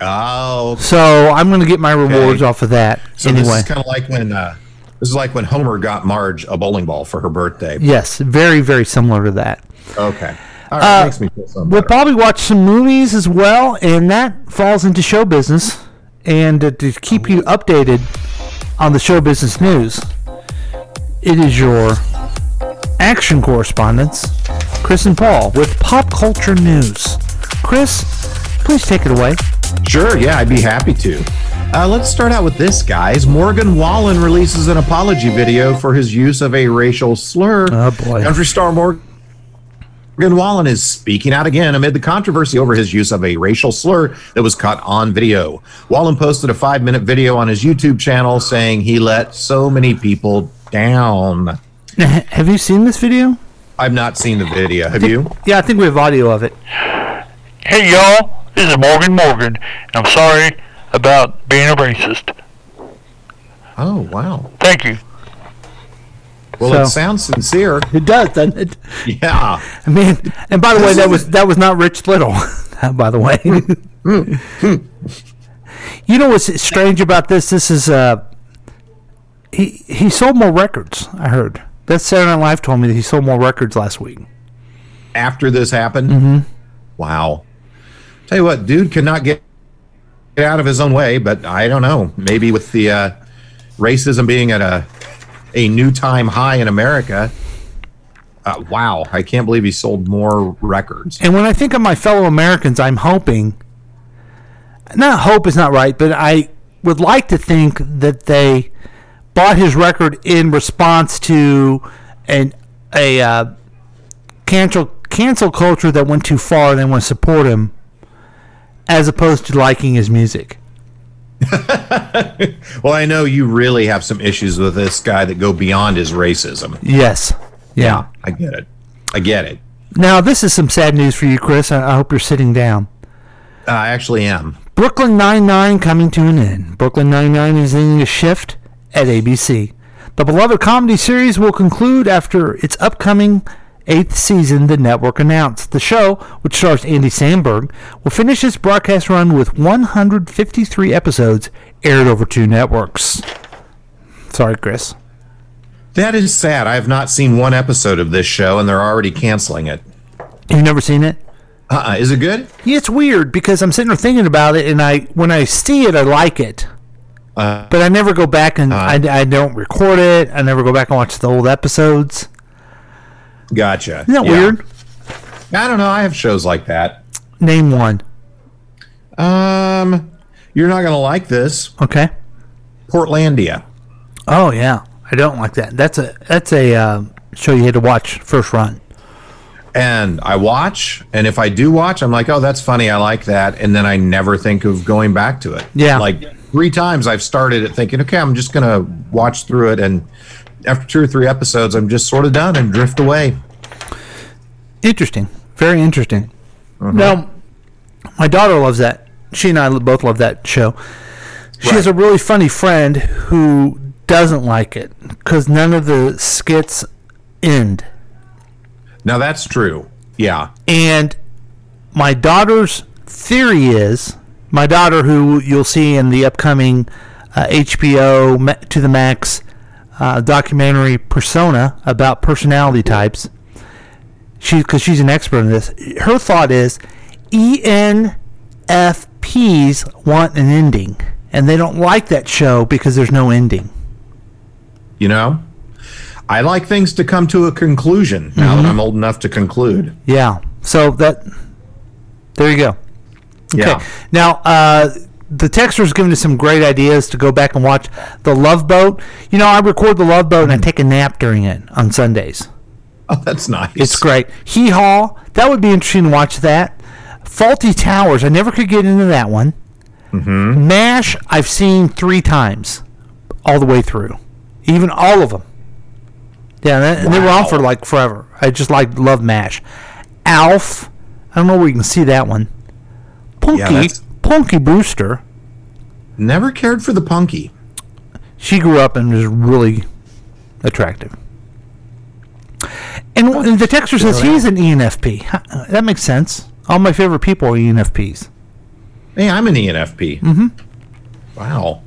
Oh, So I'm gonna get my rewards Okay. off of that so anyway. this is kind of like when uh, this is like when Homer got Marge a bowling ball for her birthday. yes, very very similar to that. Okay, all right, makes me feel something We'll better. probably watch some movies as well, and that falls into show business. And uh, to keep you updated on the show business news, it is your action correspondents, Chris and Paul, with pop culture news. Chris, please take it away. Sure, yeah, I'd be happy to. Uh, let's start out with this, guys. Morgan Wallen releases an apology video for his use of a racial slur. Oh, boy. Country star Morgan Wallen is speaking out again amid the controversy over his use of a racial slur that was caught on video. Wallen posted a five minute video on his YouTube channel saying he let so many people down. (laughs) Have you seen this video? I've not seen the video. Have you? Yeah, I think we have audio of it. Hey y'all, this is Morgan Morgan, I'm sorry about being a racist. Oh, wow. Thank you. Well, So- it sounds sincere. It does, doesn't it? Yeah. I mean, and by the way, that was that was not Rich Little. (laughs) by the way, you know what's strange about this? This is uh, he he sold more records. I heard that Saturday Night Live told me that he sold more records last week. after this happened. Mm-hmm. Wow. Tell you what, dude cannot get, get out of his own way, but I don't know. Maybe with the uh, racism being at a a new time high in America. Uh, wow, I can't believe he sold more records. And when I think of my fellow Americans, I'm hoping. Not hope is not right, but I would like to think that they bought his record in response to an a uh, cancel cancel culture that went too far and they want to support him, as opposed to liking his music. (laughs) Well, I know you really have some issues with this guy that go beyond his racism. Yes. Yeah. I get it. I get it. Now this is some sad news for you, Chris. I, I hope you're sitting down. Uh, I actually am. Brooklyn Nine-Nine coming to an end. Brooklyn Nine-Nine is ending a shift at NBC. The beloved comedy series will conclude after its upcoming eighth season, the network announced. The show, which stars Andy Samberg, will finish its broadcast run with 153 episodes aired over two networks. Sorry, Chris. That is sad. I have not seen one episode of this show, and they're already canceling it. You've never seen it? Uh-uh. Is it good? Yeah, it's weird because I'm sitting there thinking about it, and I when I see it, I like it. Uh, But I never go back and I, I don't record it. I never go back and watch the old episodes. Gotcha. Isn't that Yeah. weird? I don't know. I have shows like that. Name one. Um, you're not gonna like this. Okay. Portlandia. Oh yeah, I don't like that. That's a that's a uh, show you had to watch first run. And I watch, and if I do watch, I'm like, oh, that's funny. I like that, and then I never think of going back to it. Yeah. Like three times I've started it thinking, okay, I'm just gonna watch through it, and after two or three episodes, I'm just sort of done and drift away. Interesting. Very interesting. Now, my daughter loves that. She and I both love that show. She has a really funny friend who doesn't like it because none of the skits end. Now that's true. Yeah. And my daughter's theory is my daughter, who you'll see in the upcoming uh, HBO to the Max uh, documentary Persona about personality types, she because she's an expert in this. Her thought is ENFPs want an ending, and they don't like that show because there's no ending. You know, I like things to come to a conclusion now that I'm old enough to conclude. Yeah. So that there you go. Yeah. Now, uh, the texter's given us some great ideas to go back and watch the Love Boat. You know, I record the Love Boat and I take a nap during it on Sundays. Oh, that's nice. It's great. Hee Haw, that would be interesting to watch that. Fawlty Towers, I never could get into that one. Mm-hmm. MASH, I've seen three times, all the way through, even all of them. Yeah, and, that- and they were on for like forever. I just like love MASH. Alf, I don't know where you can see that one. Punky, that's- Punky Brewster. Never cared for the punky. She grew up and was really attractive. And, and the texter says he's an ENFP. That makes sense. All my favorite people are ENFPs. Hey, I'm an ENFP. Mm-hmm. Wow.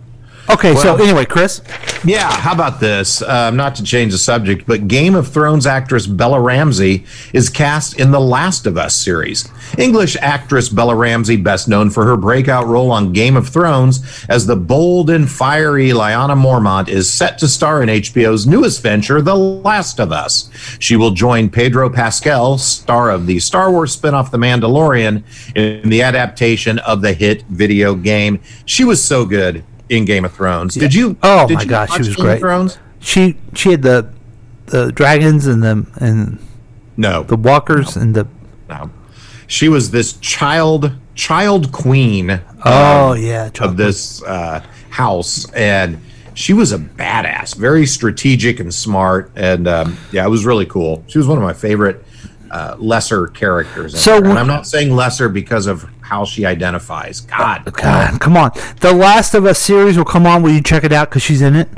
Okay, so anyway, Chris. Yeah, how about this? Um, not to change the subject, but Game of Thrones actress Bella Ramsey is cast in the Last of Us series. English actress Bella Ramsey, best known for her breakout role on Game of Thrones as the bold and fiery Lyanna Mormont, is set to star in HBO's newest venture, The Last of Us. She will join Pedro Pascal, star of the Star Wars spinoff The Mandalorian, in the adaptation of the hit video game. She was so good in Game of Thrones. Did you? Oh did my you gosh, she was Game of great. Thrones? She she had the the dragons and the and No, the walkers and the no. She was this child child queen. Oh, um, yeah, of this uh, house, and she was a badass, very strategic and smart, and um, yeah, it was really cool. She was one of my favorite uh, lesser characters. So and I'm not saying lesser because of how she identifies. God, God, come on. The Last of Us series will come on. Will you check it out because she's in it?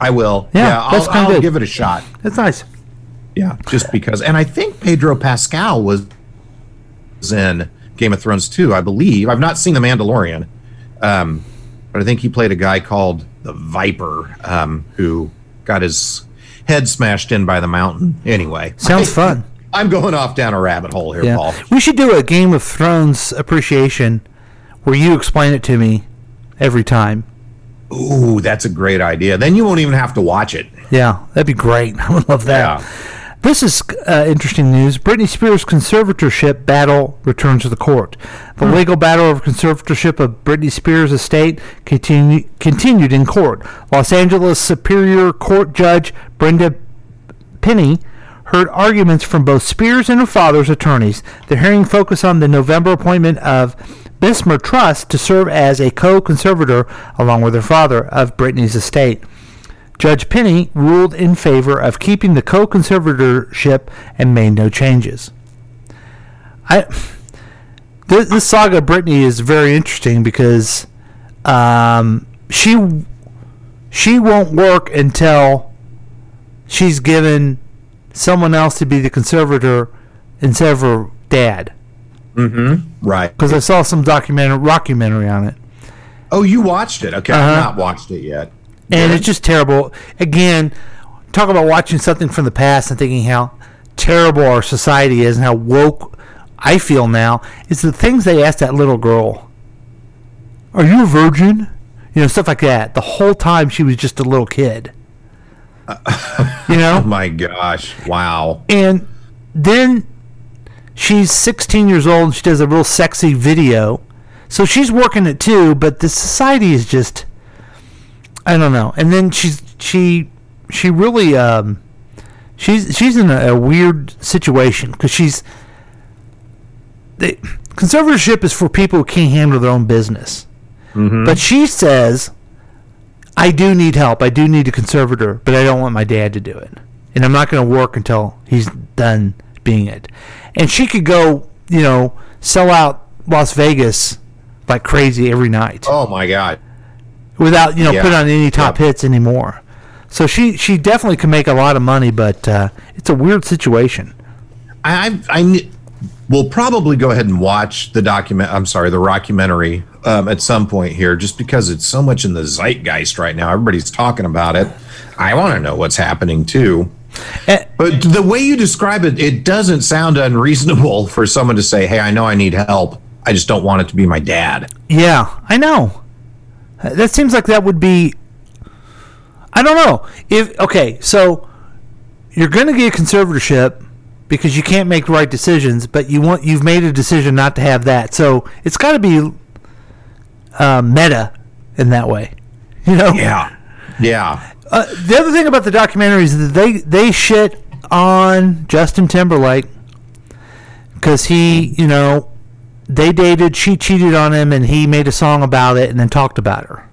I will. Yeah, Yeah, I'll, I'll good. give it a shot. That's nice. Yeah, just because. And I think Pedro Pascal was was in Game of Thrones too. I believe. I've not seen The Mandalorian, um, but I think he played a guy called the Viper, um, who got his head smashed in by the mountain. Anyway, Sounds fun. I'm going off down a rabbit hole here, Yeah. Paul. We should do a Game of Thrones appreciation where you explain it to me every time. Ooh, that's a great idea. Then you won't even have to watch it. Yeah, that'd be great. (laughs) I would love that. This is uh, interesting news. Britney Spears' conservatorship battle returns to the court. The legal battle over conservatorship of Britney Spears' estate continu- continued in court. Los Angeles Superior Court Judge Brenda Penny heard arguments from both Spears and her father's attorneys. The hearing focused on the November appointment of Bessemer Trust to serve as a co-conservator along with her father of Britney's estate. Judge Penny ruled in favor of keeping the co-conservatorship and made no changes. I this, this saga of Britney is very interesting because um, she she won't work until she's given someone else to be the conservator instead of her dad. Mm-hmm. Right. Because I saw some documentary documentary on it. Oh, you watched it? Okay, Uh-huh. I've not watched it yet. and it's just terrible. Again, talk about watching something from the past and thinking how terrible our society is and how woke I feel now. Is the things they asked that little girl. Are you a virgin? You know, stuff like that. The whole time she was just a little kid. You know? Oh (laughs) my gosh! Wow. And then she's 16 years old and she does a real sexy video. So she's working it too, but the society is just I don't know. And then she's she she really um she's she's in a, a weird situation cuz she's the conservatorship is for people who can't handle their own business. But she says I do need help. I do need a conservator, but I don't want my dad to do it. And I'm not going to work until he's done being it. And she could go, you know, sell out Las Vegas like crazy every night Oh my God. without, you know, Yeah. put on any top hits anymore. So she she definitely can make a lot of money, but uh, it's a weird situation. I I we'll probably go ahead and watch the document. I'm sorry, the rockumentary um, at some point here, just because it's so much in the zeitgeist right now. Everybody's talking about it. I want to know what's happening too. But the way you describe it, it doesn't sound unreasonable for someone to say, "Hey, I know I need help. I just don't want it to be my dad." Yeah, I know. That seems like that would be. I don't know if okay. So you're going to get a conservatorship because you can't make the right decisions, but you want you've made a decision not to have that. So it's got to be uh, meta in that way, (laughs) you know? Yeah, yeah. Uh, the other thing about the documentary is that they they shit on Justin Timberlake because he, you know, they dated, she cheated on him, and he made a song about it and then talked about her.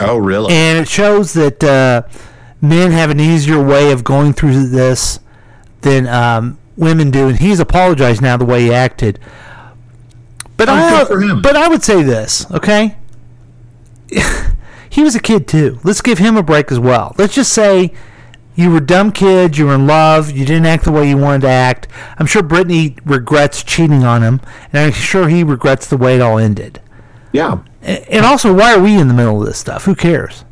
Oh, really? And it shows that uh, men have an easier way of going through this than um, women do, and he's apologized now the way he acted. But Oh, I, but I would say this, okay? (laughs) he was a kid too. Let's give him a break as well. Let's just say you were a dumb kid, you were in love, you didn't act the way you wanted to act. I'm sure Britney regrets cheating on him, and I'm sure he regrets the way it all ended. Yeah. And also, why are we in the middle of this stuff? Who cares?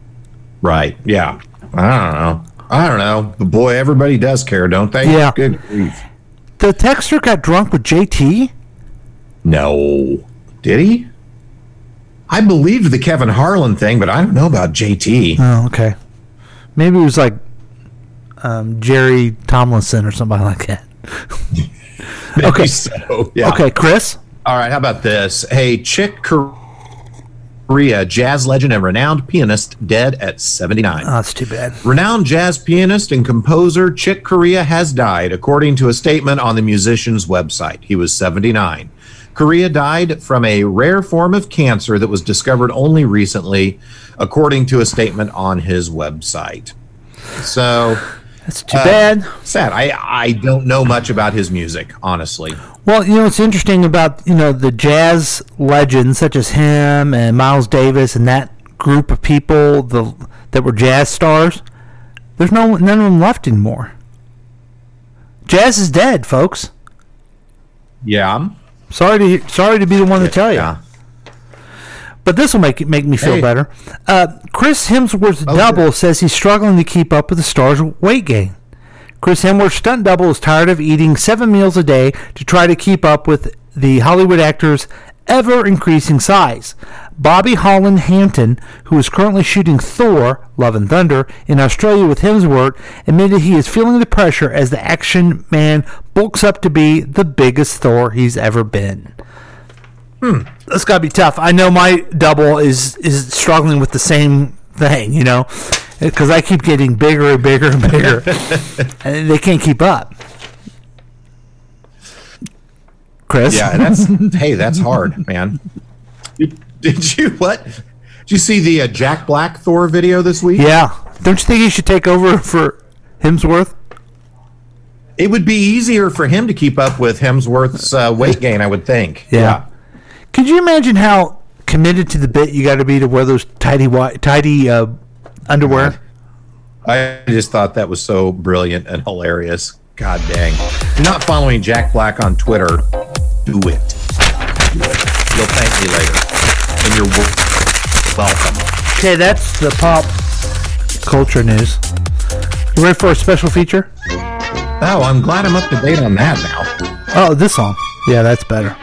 Right. Yeah. I don't know. I don't know. But boy, everybody does care, don't they? Yeah. Good grief. The texter got drunk with JT. No. Did he? I believed the Kevin Harlan thing, but I don't know about JT. Oh, okay. Maybe it was like um, Jerry Tomlinson or somebody like that. (laughs) Maybe okay. so. Yeah. Okay, Chris. All right. How about this? Hey, Chick Corea, jazz legend and renowned pianist, dead at 79. Oh, that's too bad. Renowned jazz pianist and composer Chick Corea has died, according to a statement on the musician's website. He was 79. Corea died from a rare form of cancer that was discovered only recently, according to a statement on his website. So that's too bad. Uh, sad. I I don't know much about his music, honestly. Well, you know what's interesting about you know the jazz legends such as him and Miles Davis and that group of people the that were jazz stars. There's no none of them left anymore. Jazz is dead, folks. Yeah. Sorry to sorry to be the one to tell you. Yeah. But this will make it make me feel Hey. better. Uh, Chris Hemsworth's double says he's struggling to keep up with the star's weight gain. Chris Hemsworth's stunt double is tired of eating seven meals a day to try to keep up with the Hollywood actor's ever increasing size. Bobby Holland Hampton, who is currently shooting Thor: Love and Thunder in Australia with Hemsworth, admitted he is feeling the pressure as the action man bulks up to be the biggest Thor he's ever been. Hmm, that's got to be tough. I know my double is is struggling with the same thing, you know, because I keep getting bigger and bigger and bigger, (laughs) and they can't keep up. Chris, Yeah, that's hey, that's hard, man. Did, did you what? Did you see the uh, Jack Black Thor video this week? yeah. Don't you think he should take over for Hemsworth? It would be easier for him to keep up with Hemsworth's uh, weight gain, I would think. Yeah. Could you imagine how committed to the bit you got to be to wear those tidy tidy uh, underwear? I just thought that was so brilliant and hilarious. God dang. If you're not following Jack Black on Twitter, do it. Do it. You'll thank me later. And you're welcome. Okay, that's the pop culture news. You ready for a special feature? Oh, I'm glad I'm up to date on that now. Oh, this song. Yeah, that's better.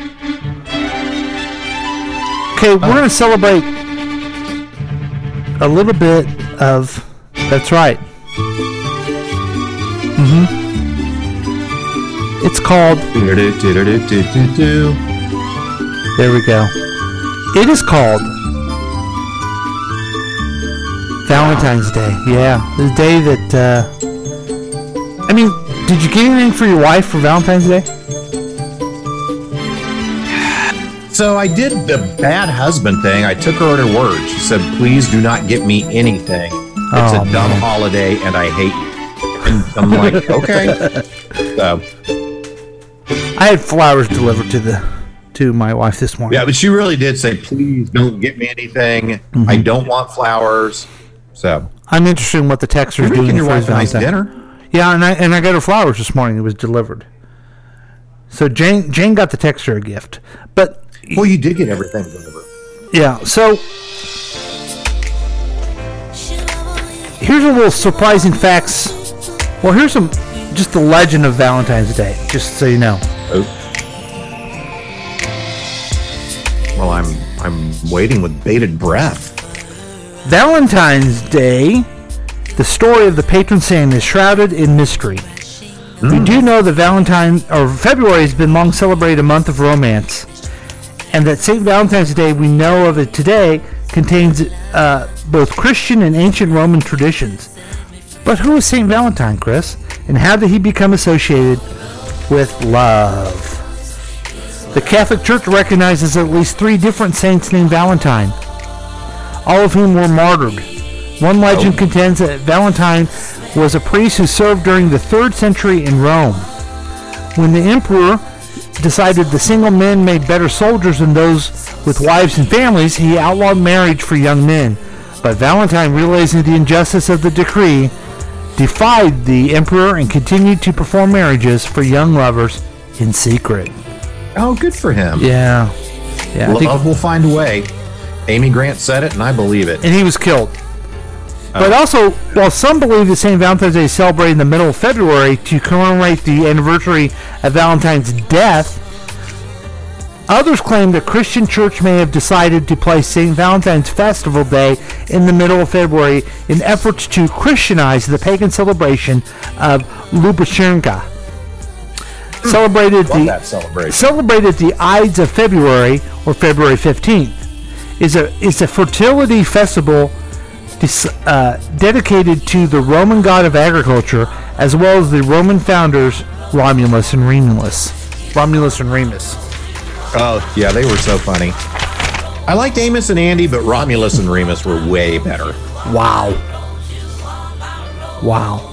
Okay, we're going to celebrate a little bit of. That's right. Mm-hmm. It's called. There we go. It is called Valentine's Day. Yeah, the day that. Uh, I mean, did you get anything for your wife for Valentine's Day? So I did the bad husband thing. I took her at her word. She said, "Please do not get me anything. It's Oh, a dumb man. holiday, and I hate you." And I'm like, (laughs) "Okay." So I had flowers delivered to the to my wife this morning. yeah, but she really did say, "Please don't get me anything. Mm-hmm. I don't want flowers." So I'm interested in what the texter's doing making your wife a nice dinner. Yeah, and I and I got her flowers this morning. It was delivered. So Jane Jane got the texture a gift, but well, you did get everything delivered. Yeah. So here's a little surprising facts. Well, here's some just the legend of Valentine's Day, just so you know. Oh. Well, I'm I'm waiting with bated breath. Valentine's Day, the story of the patron saint is shrouded in mystery. We hmm. do know that Valentine or February has been long celebrated a month of romance, and that Saint Valentine's Day we know of it today contains uh, both Christian and ancient Roman traditions. But who was Saint Valentine, Chris? And how did he become associated with love? The Catholic Church recognizes at least three different saints named Valentine, all of whom were martyred. One legend contends that Valentine was a priest who served during the 3rd century in Rome. When the emperor decided the single men made better soldiers than those with wives and families, he outlawed marriage for young men. But Valentine, realizing the injustice of the decree, defied the emperor and continued to perform marriages for young lovers in secret. Oh, good for him. Yeah. Yeah. I think- Love will find a way. Amy Grant said it, and I believe it. and he was killed. But oh. also, while some believe that St. Valentine's Day is celebrated in the middle of February to commemorate the anniversary of Valentine's death, others claim the Christian church may have decided to place St. Valentine's Festival Day in the middle of February in efforts to Christianize the pagan celebration of Lubashenka. Celebrated Love the that celebration. celebrated the Ides of February or February 15th is a is a fertility festival uh, dedicated to the Roman god of agriculture as well as the Roman founders Romulus and Remus. Romulus and Remus. Oh, yeah, they were so funny. I liked Amos and Andy, but Romulus and Remus were way better. Wow. Wow.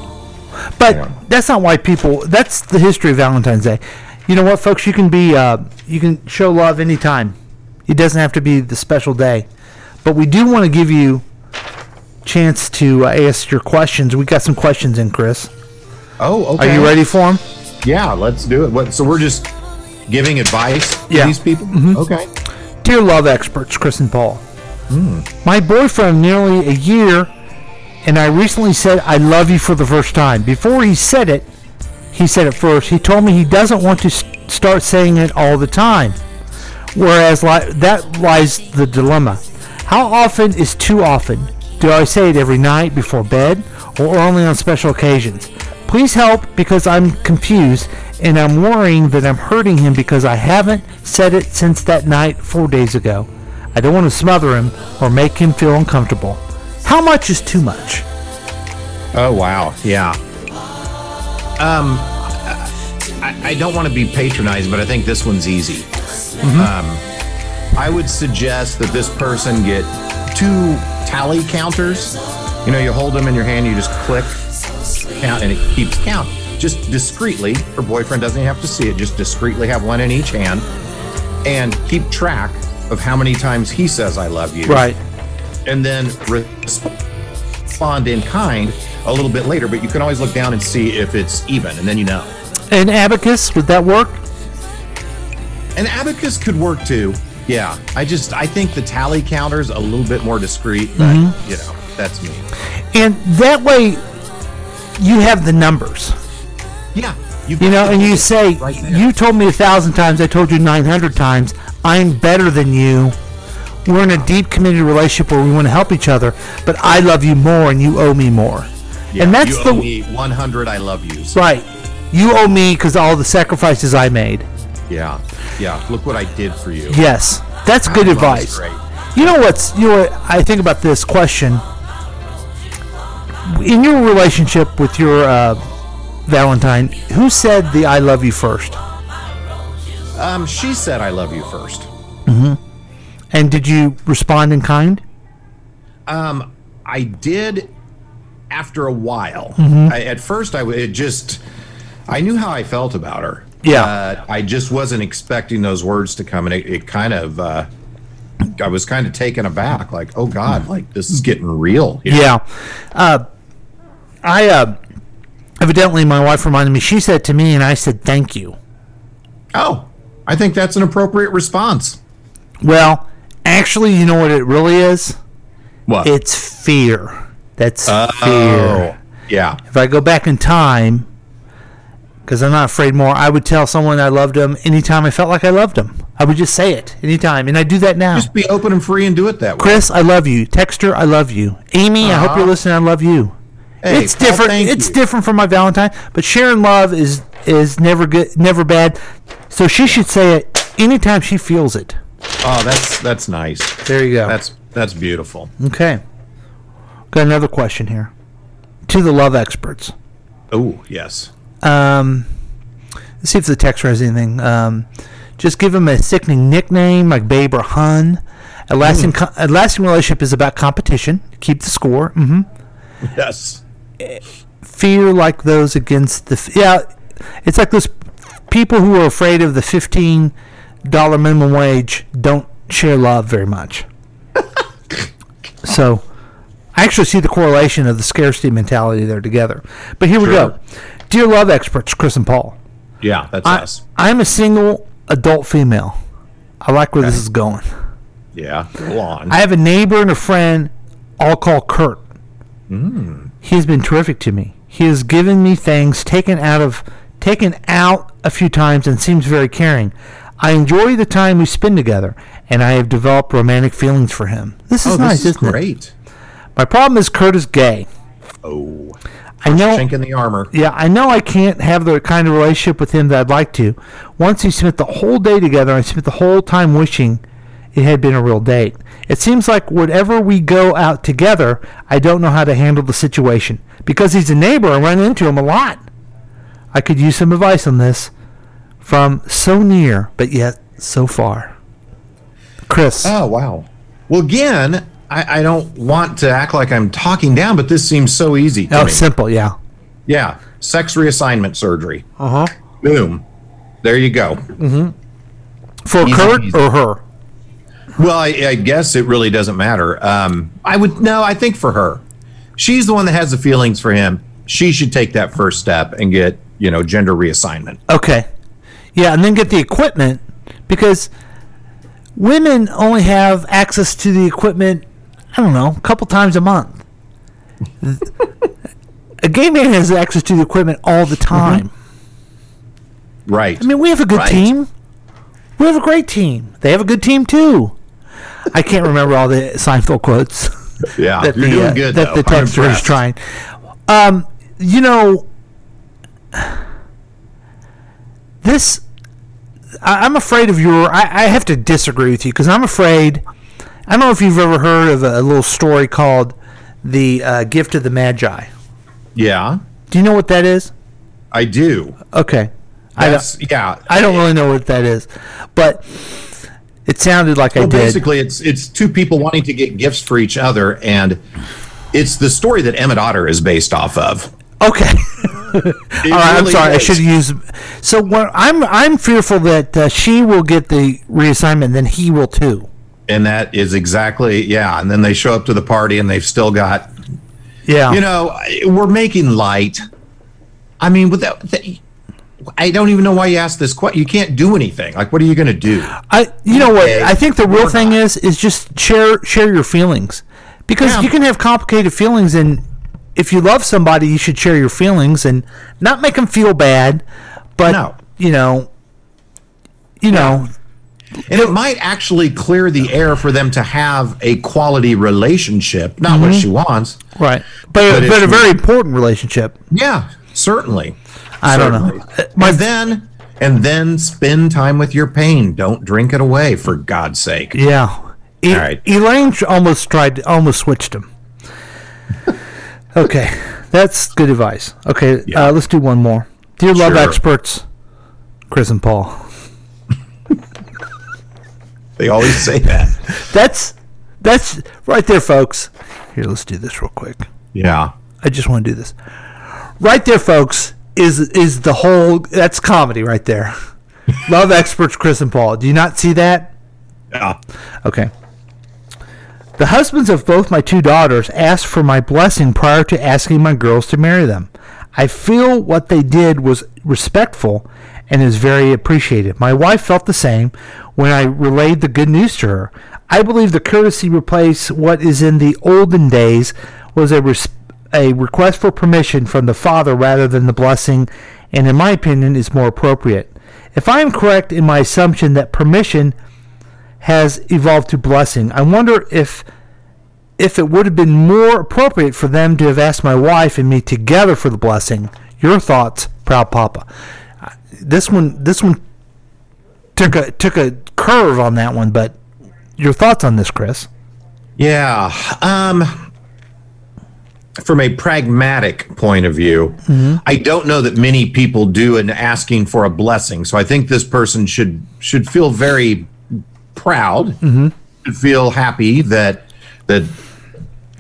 But that's not why people. That's the history of Valentine's Day. You know what, folks? You can be. Uh, you can show love anytime. It doesn't have to be the special day. But we do want to give you chance to uh, ask your questions. We got some questions in, Chris. Oh, okay. Are you ready for them? Yeah, let's do it. What, so we're just giving advice to Yeah. these people? Mhm. Okay. Dear love experts, Chris and Paul. Hmm. My boyfriend nearly a year, and I recently said I love you for the first time. Before he said it, he said it first. He told me he doesn't want to s- start saying it all the time. Whereas li- that lies the dilemma. How often is too often? Do I say it every night before bed or only on special occasions? Please help because I'm confused and I'm worrying that I'm hurting him because I haven't said it since that night four days ago. I don't want to smother him or make him feel uncomfortable. How much is too much? Oh wow, yeah. Um, I, I don't want to be patronized, but I think this one's easy. Um, I would suggest that this person get two tally counters. You know, you hold them in your hand, you just click, count, and it keeps count. Just discreetly. Her boyfriend doesn't have to see it. Just discreetly have one in each hand, and keep track of how many times he says "I love you." Right. and then respond in kind a little bit later. But you can always look down and see if it's even, and then you know. An abacus, would that work? An abacus could work too. Yeah, I just I think the tally counter's a little bit more discreet, but Mhm. you know that's me. And that way you have the numbers. Yeah. You, know, and you say, you told me a thousand times, I told you 900 times, I'm better than you. We're in a deep committed relationship where we want to help each other, but I love you more and you owe me more. Yeah, and that's you the owe me 100 I love yous. right. You owe me because all the sacrifices I made. Yeah, yeah. Look what I did for you. Yes, that's good advice. You know what's you know what I think about this question. In your relationship with your uh, Valentine, who said the "I love you" first? Um, she said I love you first. Mm-hmm. And did you respond in kind? Um, I did after a while. Mhm. I, at first, I it just I knew how I felt about her. Yeah. Uh, I just wasn't expecting those words to come, and it, it kind of uh, I was kind of taken aback. Like, oh God, like this is getting real. here. Yeah. Uh, I uh, evidently my wife reminded me. She said to me, and I said thank you. Oh, I think that's an appropriate response. Well, actually, you know what it really is? What? It's fear. That's Oh, fear. yeah. If I go back in time, because I'm not afraid more, I would tell someone I loved them anytime I felt like I loved them. I would just say it anytime, and I do that now. Just be open and free and do it that way. Chris, I love you. Texter, I love you. Amy, I hope Uh-huh. you're listening. I love you. Hey, it's Paul, different. It's you. different from my Valentine, but sharing love is is never good, never bad. So she should say it anytime she feels it. Oh, that's that's nice. There you go. That's that's beautiful. Okay. Got another question here. To the love experts. Oh, yes. Um, let's see if the texter has anything. Um, just give him a sickening nickname like Babe or Hun. A lasting, co- a lasting relationship is about competition. Keep the score. hmm Yes. Fear like those against the. F- yeah, it's like those people who are afraid of the fifteen dollar minimum wage don't share love very much. (laughs) so, I actually see the correlation of the scarcity mentality there together. But here we go. Dear love experts, Chris and Paul. Yeah, that's I, us. I'm a single adult female. I like where this is going. Yeah. Go on. I have a neighbor and a friend, I'll call Kurt. Mm. He has been terrific to me. He has given me things taken out of taken out a few times and seems very caring. I enjoy the time we spend together, and I have developed romantic feelings for him. This is oh, nice, this is isn't it? great. My problem is Kurt is gay. Oh, I know. chink in the armor. Yeah, I know I can't have the kind of relationship with him that I'd like to. Once we spent the whole day together, I spent the whole time wishing it had been a real date. It seems like whenever we go out together, I don't know how to handle the situation. Because he's a neighbor, I run into him a lot. I could use some advice on this from so near, but yet so far. Chris. Oh, wow. Well, again, I, I don't want to act like I'm talking down, but this seems so easy. To oh, me. simple, yeah. Yeah. Sex reassignment surgery. Uh huh. Boom. There you go. Mm-hmm. For Easy Kurt peasy. or her? Well, I, I guess it really doesn't matter. Um, I would no. I think for her, she's the one that has the feelings for him. She should take that first step and get you know gender reassignment. Okay. Yeah, and then get the equipment because women only have access to the equipment, I don't know, a couple times a month. (laughs) a gay man has access to the equipment all the time. Right. I mean, we have a good Right. team. We have a great team. They have a good team too. I can't remember all the Seinfeld quotes. (laughs) Yeah, that you're the, doing uh, good. that though. the I'm texter is trying. Um, you know, this. I, I'm afraid of your. I, I have to disagree with you because I'm afraid. I don't know if you've ever heard of a, a little story called "The uh, Gift of the Magi." Yeah, Do you know what that is? I do. Okay, I That's don't. yeah. I don't really know what that is, but it sounded like I did. basically, it's it's two people wanting to get gifts for each other, and it's the story that Emmett Otter is based off of. Okay. (laughs) All right, I'm really sorry. I should use. So what I'm I'm fearful that uh, she will get the reassignment, then he will too. And that is exactly yeah. And then they show up to the party, and they've still got Yeah. you know we're making light. I mean, without th- I don't even know why you asked this question. You can't do anything. Like, what are you going to do? I you know what I think the real thing is is just share share your feelings because Yeah. you can have complicated feelings and if you love somebody you should share your feelings and not make them feel bad but No. you know you know And it might actually clear the air for them to have a quality relationship. Not what Mhm. she wants. right but But but, a very important relationship Yeah, certainly. I don't know. Certainly. and then and then spend time with your pain. Don't drink it away, for God's sake. yeah E- All right. Elaine almost tried almost switched him (laughs) okay that's good advice okay uh, let's do one more dear love Sure. experts Chris and Paul They always say (laughs) that. That's that's right there, folks. Here, let's do this real quick. Yeah. I just want to do this. Right there, folks, is is the whole that's comedy right there. (laughs) Love experts Chris and Paul. Do you not see that? Yeah. Okay. The husbands of both my two daughters asked for my blessing prior to asking my girls to marry them. I feel what they did was respectful and is very appreciated. My wife felt the same when I relayed the good news to her. I believe the courtesy replaced what is in the olden days was a res- a request for permission from the father rather than the blessing, and in my opinion is more appropriate. If I am correct in my assumption that permission has evolved to blessing, I wonder if if it would have been more appropriate for them to have asked my wife and me together for the blessing. Your thoughts, proud papa. This one this one took a took a curve on that one, but your thoughts on this, Chris? Yeah. Um, from a pragmatic point of view, I don't know that many people do in asking for a blessing. So I think this person should should feel very proud, should feel happy that that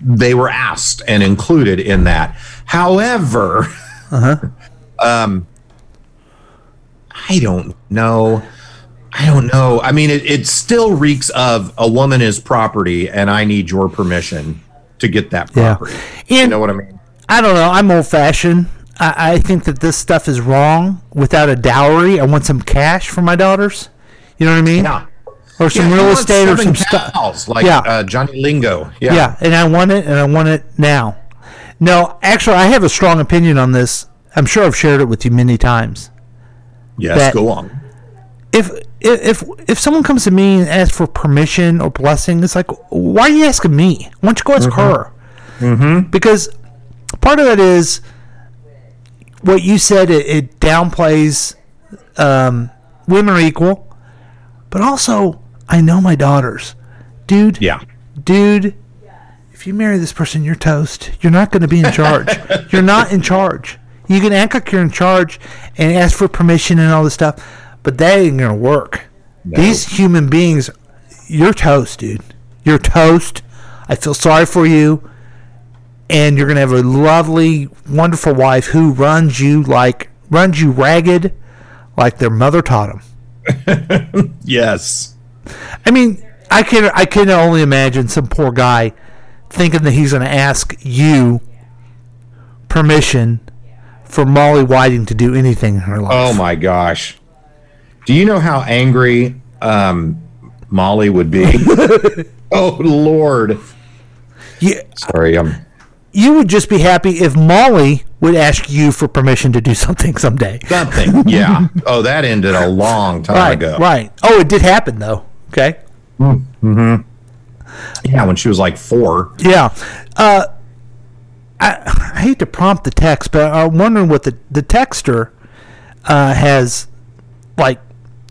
they were asked and included in that. However, (laughs) um, I don't know. I don't know. I mean, it, it still reeks of a woman is property, and I need your permission to get that Yeah. property. you know what I mean? I don't know. I'm old fashioned. I, I think that this stuff is wrong without a dowry. I want some cash for my daughters. You know what I mean? Yeah. Or some Yeah, real estate or some stuff. like Yeah. uh, Johnny Lingo. Yeah. Yeah. and I want it, and I want it now. No, actually, I have a strong opinion on this. I'm sure I've shared it with you many times. Yes, go on. If if if someone comes to me and asks for permission or blessing, it's like, why are you asking me? Why don't you go ask her? Mm-hmm. Because part of that is what you said. It, it downplays um, women are equal, but also I know my daughters, dude. Yeah, dude. If you marry this person, you're toast. You're not going to be in charge. (laughs) you're not in charge. You can act like you're in charge and ask for permission and all this stuff, but that ain't going to work. These human beings, you're toast, dude. You're toast. I feel sorry for you. And you're going to have a lovely, wonderful wife who runs you like, runs you ragged like their mother taught them. (laughs) Yes. I mean, I can I can only imagine some poor guy thinking that he's going to ask you permission for Molly Whiting to do anything in her life. Oh my gosh. Do you know how angry um, Molly would be? (laughs) oh Lord. Yeah. Sorry, I'm You would just be happy if Molly would ask you for permission to do something someday. something. Yeah. Oh, that ended a long time Right, ago. right. Oh, it did happen though. Okay. Mm-hmm. Yeah, when she was like four. Yeah. Uh, I, I hate to prompt the text, but I'm wondering what the the texter uh, has like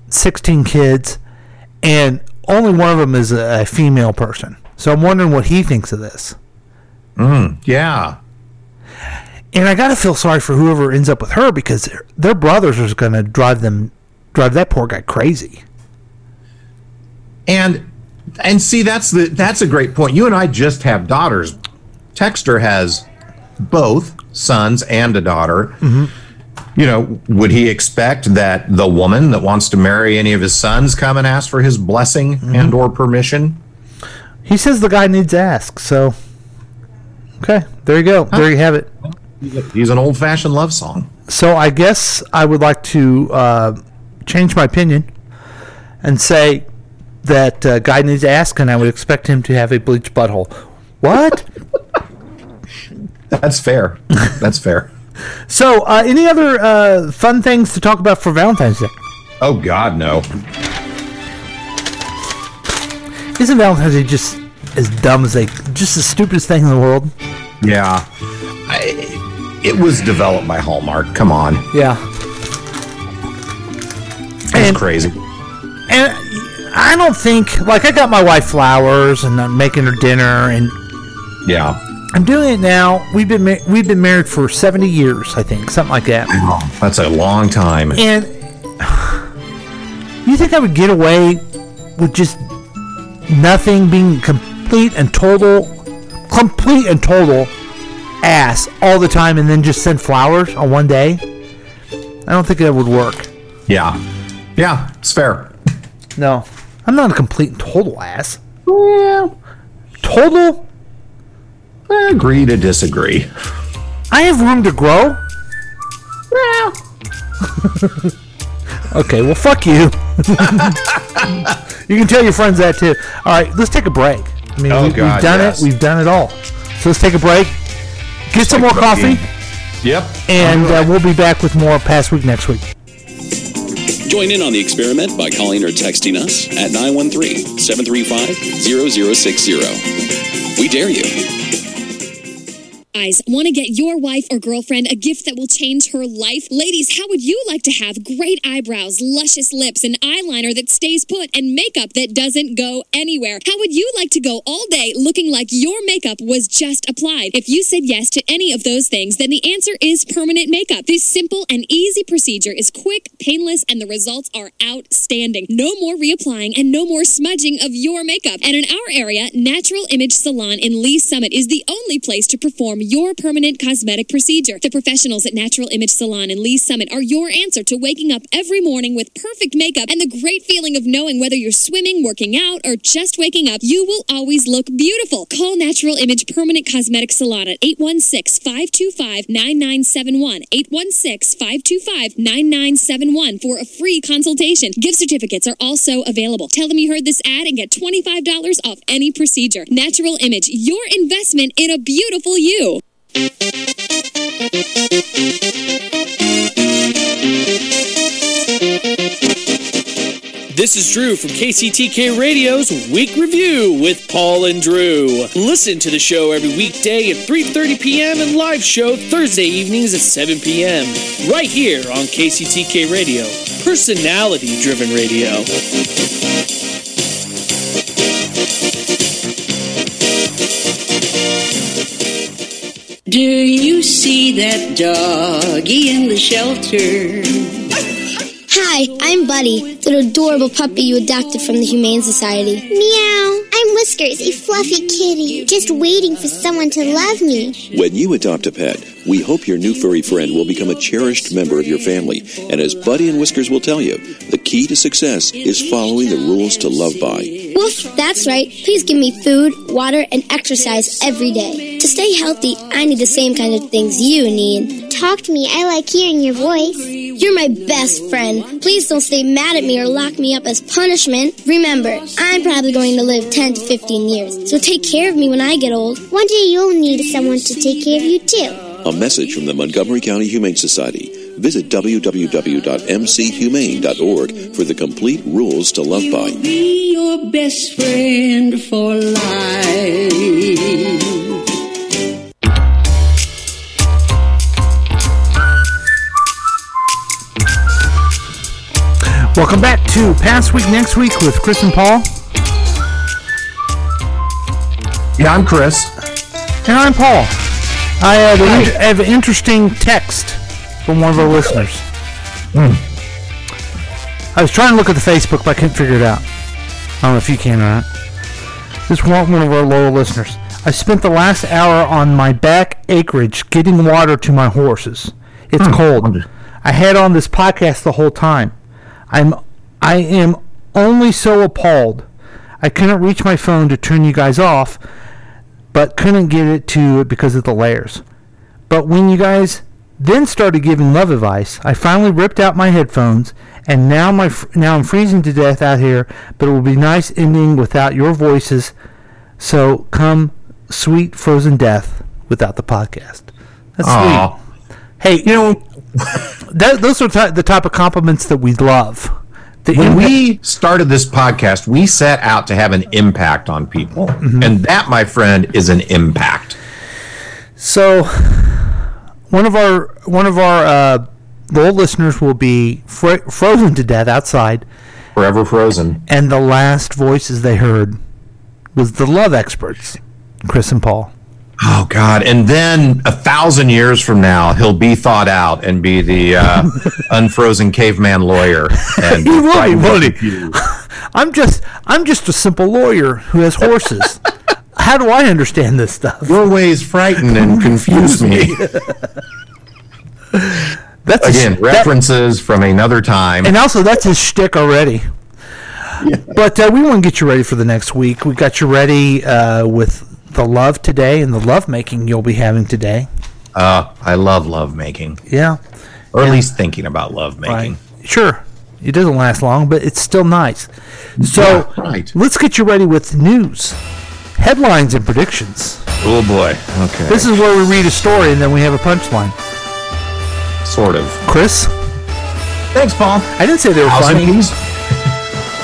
16 kids, and only one of them is a, a female person. So I'm wondering what he thinks of this. Mm, yeah. And I gotta feel sorry for whoever ends up with her because their, their brothers are gonna drive them drive that poor guy crazy. And and see that's the that's a great point. You and I just have daughters. Texter has both sons and a daughter. You know, would he expect that the woman that wants to marry any of his sons come and ask for his blessing and or permission? He says the guy needs to ask. So, okay, there you go. There you have it. He's an old fashioned love song. So I guess I would like to uh, change my opinion and say that uh, guy needs to ask, and I would expect him to have a bleached butthole. What? That's fair. That's fair. (laughs) so, uh, any other uh, fun things to talk about for Valentine's Day? Oh God, no. Isn't Valentine's Day just as dumb as they, just the stupidest thing in the world? Yeah. I, it was developed by Hallmark. Come on. Yeah. It's crazy. And I don't think like I got my wife flowers and I'm making her dinner and Yeah. I'm doing it now. We've been ma- we've been married for 70 years, I think, something like that. That's a long time. And you think I would get away with just nothing being complete and total complete and total ass all the time and then just send flowers on one day? I don't think that would work. Yeah. Yeah, it's fair. No. I'm not a complete and total ass. Yeah. Total? Agree to disagree. I have room to grow. (laughs) Okay, well, fuck you. (laughs) you can tell your friends that too. All right, let's take a break. I mean, Oh, we, God, we've done yes. it. We've done it all. So let's take a break. Get some more coffee, games. Yep. and uh, we'll be back with more past week next week. Join in on the experiment by calling or texting us at 913 735 0060. We dare you. Guys, want to get your wife or girlfriend a gift that will change her life? Ladies, how would you like to have great eyebrows, luscious lips, an eyeliner that stays put, and makeup that doesn't go anywhere? How would you like to go all day looking like your makeup was just applied? If you said yes to any of those things, then the answer is permanent makeup. This simple and easy procedure is quick, painless, and the results are outstanding. No more reapplying and no more smudging of your makeup. And in our area, Natural Image Salon in Lee's Summit is the only place to perform your permanent cosmetic procedure. The professionals at Natural Image Salon in Lee's Summit are your answer to waking up every morning with perfect makeup and the great feeling of knowing whether you're swimming, working out, or just waking up, you will always look beautiful. Call Natural Image Permanent Cosmetic Salon at 816 525 9971. 816 525 9971 for a free consultation. Gift certificates are also available. Tell them you heard this ad and get $25 off any procedure. Natural Image, your investment in a beautiful you. This is Drew from KCTK Radio's Week Review with Paul and Drew. Listen to the show every weekday at 3:30 p.m. and live show Thursday evenings at 7 p.m. right here on KCTK Radio, personality-driven radio. Do you see that doggy in the shelter? Hi, I'm Buddy, the adorable puppy you adopted from the Humane Society. Meow. I'm Whiskers, a fluffy kitty, just waiting for someone to love me. When you adopt a pet, we hope your new furry friend will become a cherished member of your family. And as Buddy and Whiskers will tell you, the key to success is following the rules to love by. Woof, that's right. Please give me food, water, and exercise every day. To stay healthy, I need the same kind of things you need. Talk to me. I like hearing your voice. You're my best friend. Please don't stay mad at me or lock me up as punishment. Remember, I'm probably going to live 10 to 15 years, so take care of me when I get old. One day you'll need someone to take care of you too. A message from the Montgomery County Humane Society. Visit www.mchumane.org for the complete rules to love by. Be your best friend for life. Welcome back to Past Week Next Week with Chris and Paul. Yeah, I'm Chris. And I'm Paul. I have, an, I have an interesting text from one of our listeners. Hmm. I was trying to look at the Facebook, but I couldn't figure it out. I don't know if you can or not. This one, one of our loyal listeners. I spent the last hour on my back acreage getting water to my horses. It's Hmm. cold. I had on this podcast the whole time. I'm I am only so appalled. I couldn't reach my phone to turn you guys off, but couldn't get it to it because of the layers. But when you guys then started giving love advice, I finally ripped out my headphones, and now my now I'm freezing to death out here. But it will be nice ending without your voices. So come, sweet frozen death, without the podcast. That's Aw. sweet. Hey, you know, that, those are the type of compliments that we love. The when impact- we started this podcast, we set out to have an impact on people. Mm-hmm. And that, my friend, is an impact. So, one of our one of our uh, loyal listeners will be fro- frozen to death outside, forever frozen. And the last voices they heard was the love experts, Chris and Paul. Oh God! And then a thousand years from now, he'll be thought out and be the uh, (laughs) unfrozen caveman lawyer. And He will be, won't with. (laughs) I'm just I'm just a simple lawyer who has horses. (laughs) How do I understand this stuff? Your ways frighten and confuse me. That's a Again, that- references from another time. And also, that's his shtick already. But uh, we want to get you ready for the next week. We got you ready uh, with the love today and the love making you'll be having today. Uh, I love love making. Yeah. Or at least thinking about love making. Sure. It doesn't last long, but it's still nice. So Yeah, right. let's get you ready with news, headlines, and predictions. Oh boy. Okay. This is where we read a story and then we have a punchline. sort of. Chris, Thanks, Paul. I didn't say they were House, funny.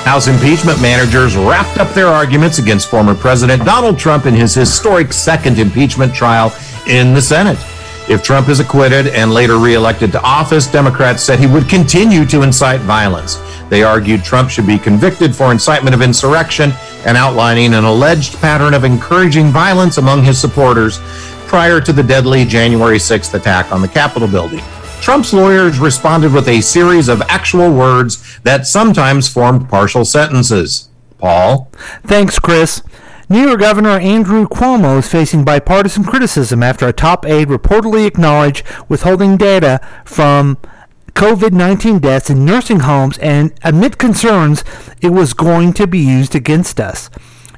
House impeachment managers wrapped up their arguments against former President Donald Trump in his historic second impeachment trial in the Senate. If Trump is acquitted and later reelected to office, Democrats said he would continue to incite violence. They argued Trump should be convicted for incitement of insurrection and outlining an alleged pattern of encouraging violence among his supporters prior to the deadly January 6th attack on the Capitol building. Trump's lawyers responded with a series of actual words that sometimes formed partial sentences. Paul? Thanks, Chris. New York Governor Andrew Cuomo is facing bipartisan criticism after a top aide reportedly acknowledged withholding data from COVID 19 deaths in nursing homes and amid concerns it was going to be used against us.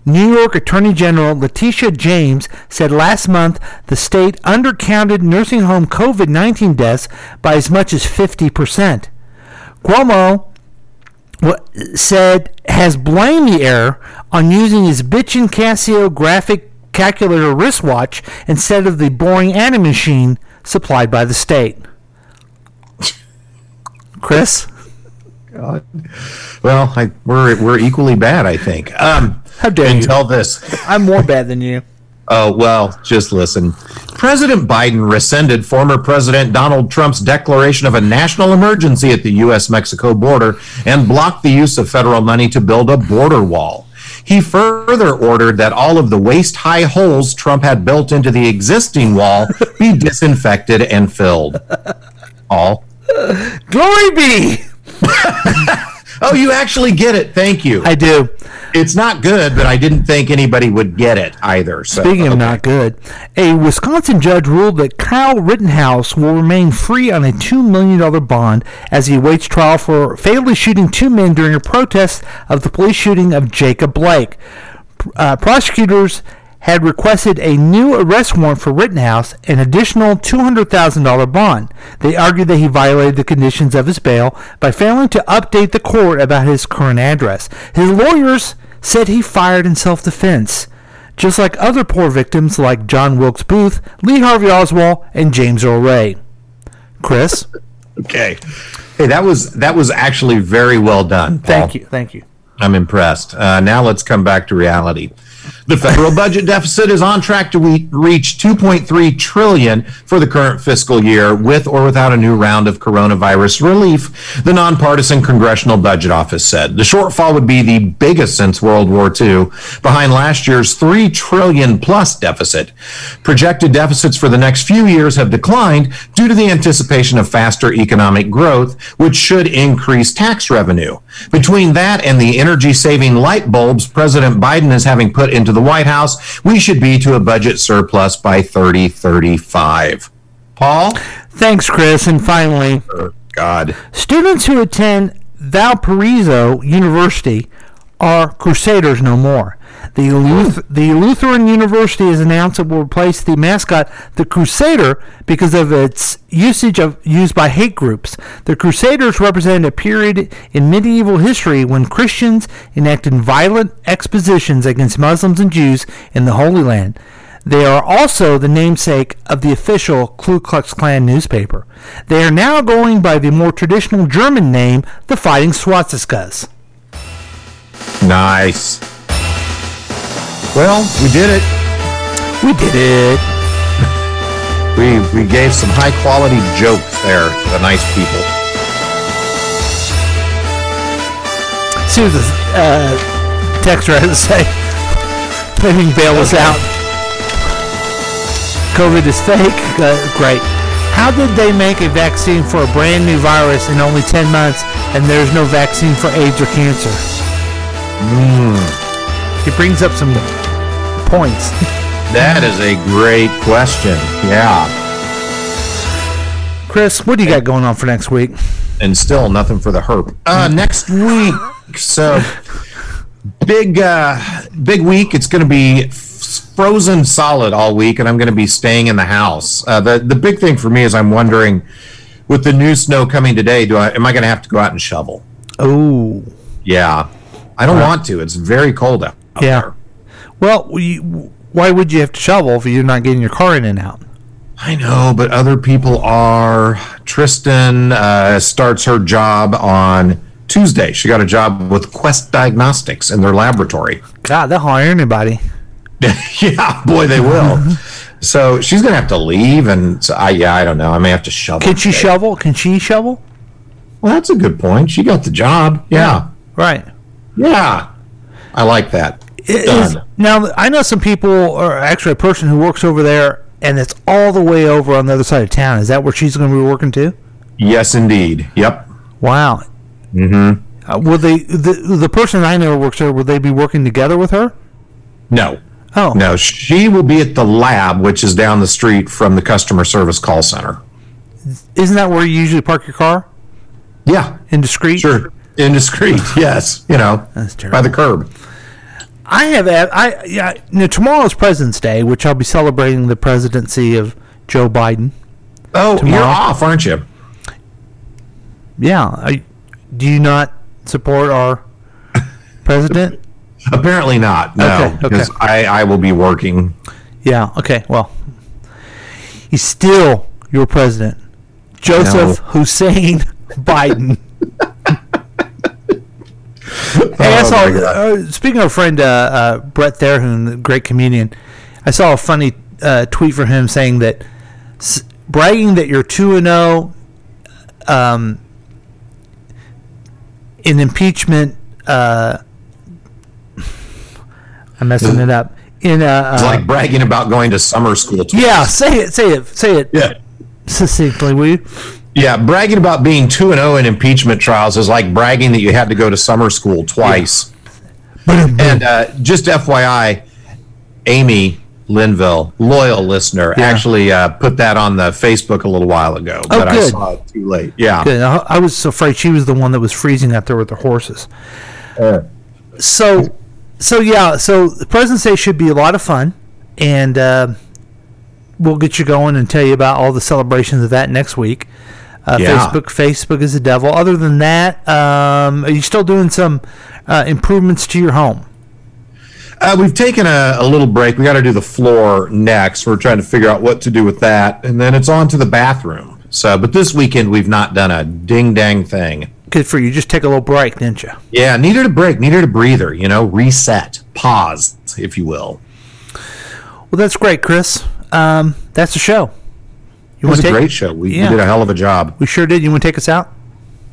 New York Attorney General Letitia James said last month the state undercounted nursing home COVID 19 deaths by as much as 50%. Cuomo said has blamed the error on using his bitchin' Casio graphic calculator wristwatch instead of the boring adding machine supplied by the state. Chris, God. Well, I, we're, we're equally bad, I think. Um, how dare you? Tell this. I'm more bad than you. (laughs) Oh, well, just listen. President Biden rescinded former President Donald Trump's declaration of a national emergency at the U.S. Mexico border and blocked the use of federal money to build a border wall. He further ordered that all of the waist high holes Trump had built into the existing wall be disinfected and filled. All. Glory be! (laughs) oh, you actually get it. Thank you. I do. It's not good, but I didn't think anybody would get it either. So, Speaking of okay. not good, a Wisconsin judge ruled that Kyle Rittenhouse will remain free on a $2 million bond as he awaits trial for fatally shooting two men during a protest of the police shooting of Jacob Blake. Uh, prosecutors had requested a new arrest warrant for Rittenhouse, an additional $200,000 bond. They argued that he violated the conditions of his bail by failing to update the court about his current address. His lawyers said he fired in self-defense, just like other poor victims like John Wilkes Booth, Lee Harvey Oswald, and James Earl Ray. Chris, Okay. Hey, that was that was actually very well done. thank you, thank you. I'm impressed. Uh, now let's come back to reality. The federal budget deficit is on track to reach 2.3 trillion for the current fiscal year, with or without a new round of coronavirus relief. The nonpartisan Congressional Budget Office said the shortfall would be the biggest since World War II, behind last year's 3 trillion plus deficit. Projected deficits for the next few years have declined due to the anticipation of faster economic growth, which should increase tax revenue. Between that and the energy saving light bulbs President Biden is having put into the White House, we should be to a budget surplus by 3035. Paul? Thanks, Chris. And finally, oh, God. Students who attend Valparaiso University are Crusaders no more. The, Luth- the Lutheran University has announced it will replace the mascot, the Crusader, because of its usage of used by hate groups. The Crusaders represent a period in medieval history when Christians enacted violent expositions against Muslims and Jews in the Holy Land. They are also the namesake of the official Ku Klux Klan newspaper. They are now going by the more traditional German name, the Fighting Swastikas. Nice. Well, we did it. We did it. (laughs) We we gave some high quality jokes there to the nice people. See what the uh, has to say. Can bail us out. COVID is fake. Uh, great. How did they make a vaccine for a brand new virus in only 10 months and there's no vaccine for AIDS or cancer? It brings up some points. That is a great question. Yeah. Chris, what do you got going on for next week? And still nothing for the herp. Uh, next week. So big uh big week. It's going to be frozen solid all week and I'm going to be staying in the house. Uh, the the big thing for me is I'm wondering with the new snow coming today, do I am I going to have to go out and shovel? Oh. Yeah. I don't want to. It's very cold out. Yeah. Well, you, why would you have to shovel if you're not getting your car in and out? I know, but other people are. Tristan uh, starts her job on Tuesday. She got a job with Quest Diagnostics in their laboratory. God, they'll hire anybody. (laughs) yeah, boy, they will. (laughs) so she's gonna have to leave, and so I yeah, I don't know. I may have to shovel. Can she shovel? Can she shovel? Well, that's a good point. She got the job. Yeah. Right. Yeah. I like that. Is- Done. now I know some people, or actually a person who works over there, and it's all the way over on the other side of town. Is that where she's going to be working too? Yes, indeed. Yep. Wow. Mm-hmm. Uh, will they the the person I know works there? Will they be working together with her? No. Oh. No, she will be at the lab, which is down the street from the customer service call center. Isn't that where you usually park your car? Yeah. Indiscreet. Sure. Indiscreet. (laughs) yes. You know, by the curb. I have I yeah. You know, tomorrow's President's Day, which I'll be celebrating the presidency of Joe Biden. Oh, Tomorrow. you're off, aren't you? Yeah. I, do you not support our (laughs) president? Apparently not. No, Okay, okay. because I, I will be working. Yeah. Okay. Well, he's still your president, Joseph Hussein (laughs) Biden. (laughs) Hey, I Oh, saw. Uh, speaking of a friend, uh, uh, Brent Terhune, the great comedian, I saw a funny uh, tweet from him saying that s- bragging that you're two and zero um, in impeachment. Uh, (sighs) I'm messing it up. In a, It's uh, like bragging about going to summer school. twice. yeah, say it, say it, say it. Yeah. succinctly, will you? Yeah, bragging about being 2 and 0 in impeachment trials is like bragging that you had to go to summer school twice. And uh, just FYI, Amy Linville, loyal listener, Yeah. actually uh, put that on the Facebook a little while ago, Oh, but I good. saw it too late. Yeah. Good. I, I was afraid she was the one that was freezing out there with the horses. So, so yeah. So the President's Day should be a lot of fun, and uh, we'll get you going and tell you about all the celebrations of that next week. Uh, Yeah. Facebook, Facebook is the devil. Other than that, um, are you still doing some uh, improvements to your home? Uh, we've taken a, a little break. We got to do the floor next. We're trying to figure out what to do with that, and then it's on to the bathroom. So, but this weekend we've not done a ding dang thing. Good for you. Just take a little break, didn't you? Yeah, needed a break, needed a breather. You know, reset, pause, if you will. Well, that's great, Chris. Um, that's the show. It was a take- great show. We, Yeah. we did a hell of a job. We sure did. You want to take us out?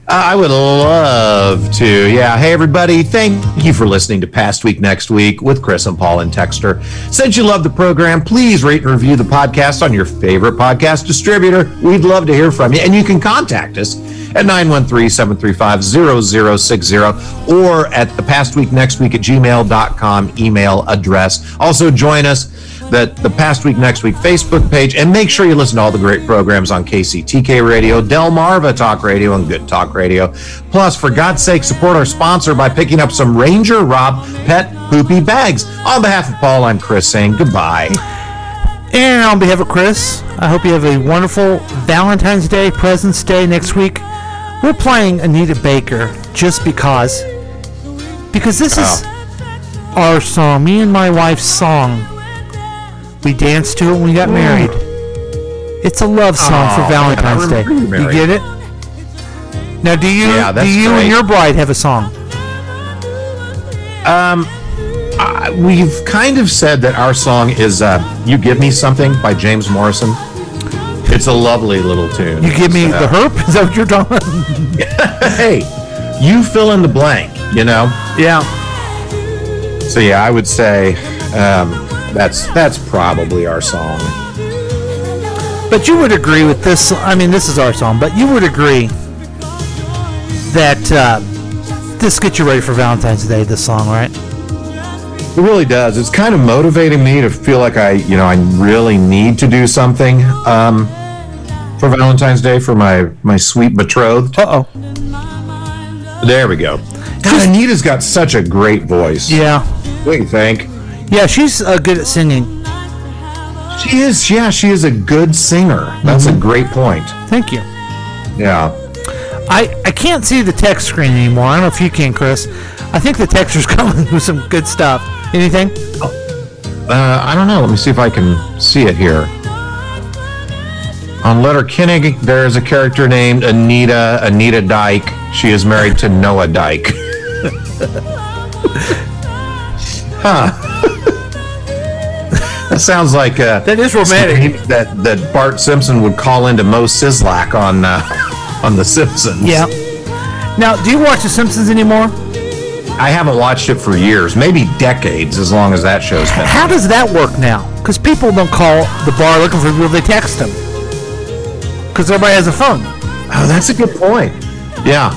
Uh, I would love to. Yeah. Hey, everybody. Thank you for listening to Past Week Next Week with Chris and Paul and Texter. Since you love the program, please rate and review the podcast on your favorite podcast distributor. We'd love to hear from you. And you can contact us at 913-735-0060 or at the past week next week at gmail.com email address. Also join us that the past week next week Facebook page and make sure you listen to all the great programs on KCTK Radio, Delmarva Talk Radio, and Good Talk Radio. Plus, for God's sake, support our sponsor by picking up some Ranger Rob Pet Poopy Bags. On behalf of Paul, I'm Chris saying goodbye. And on behalf of Chris, I hope you have a wonderful Valentine's Day, President's Day next week. We're playing Anita Baker just because. Because this is oh. our song, me and my wife's song. We danced to it when we got married. It's a love song Oh, for man, Valentine's Day. you get it? Now, do you Yeah, do you great. and your bride have a song? Um, I, we've kind of said that our song is uh, "You Give Me Something" by James Morrison. It's a lovely little tune. You give me So- the herp? Is that what you're talking about? (laughs) hey, you fill in the blank. You know. Yeah. So yeah, I would say um, that's that's probably our song. But you would agree with this. I mean, this is our song, but you would agree that uh, this gets you ready for Valentine's Day. This song, right? It really does. It's kind of motivating me to feel like I, you know, I really need to do something um, for Valentine's Day for my my sweet betrothed. Uh oh. There we go. God, Anita's got such a great voice. Yeah. What do you think? Yeah, she's uh, good at singing. She is. Yeah, she is a good singer. That's a great point. Thank you. Yeah. I, I can't see the text screen anymore. I don't know if you can, Chris. I think the texter's (laughs) coming with some good stuff. Anything? Uh, I don't know. Let me see if I can see it here. On Letter Letterkenny, there's a character named Anita Anita Dyke. She is married to Noah Dyke. (laughs) huh. That sounds like uh, that is romantic. That that Bart Simpson would call into Moe Szyslak on uh, (laughs) on The Simpsons. Yeah. Now, do you watch The Simpsons anymore? I haven't watched it for years, maybe decades, as long as that show's been. How does that work now? Because people don't call the bar looking for people; they text them. Because everybody has a phone. Oh, that's a good point. Yeah,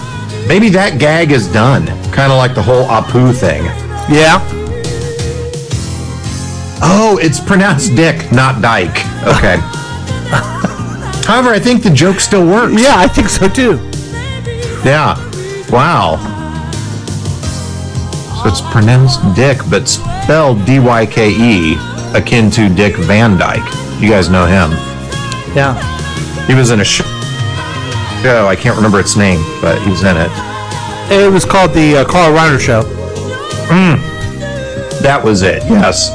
maybe that gag is done. Kind of like the whole Apu thing. Yeah. Oh, it's pronounced Dick, not Dyke. Okay. (laughs) However, I think the joke still works. Yeah, I think so too. Yeah. Wow. So it's pronounced Dick, but spelled D Y K E, akin to Dick Van Dyke. You guys know him. Yeah. He was in a show. I can't remember its name, but he's in it. It was called the uh, Carl Reiner Show. Mm. That was it. Yes.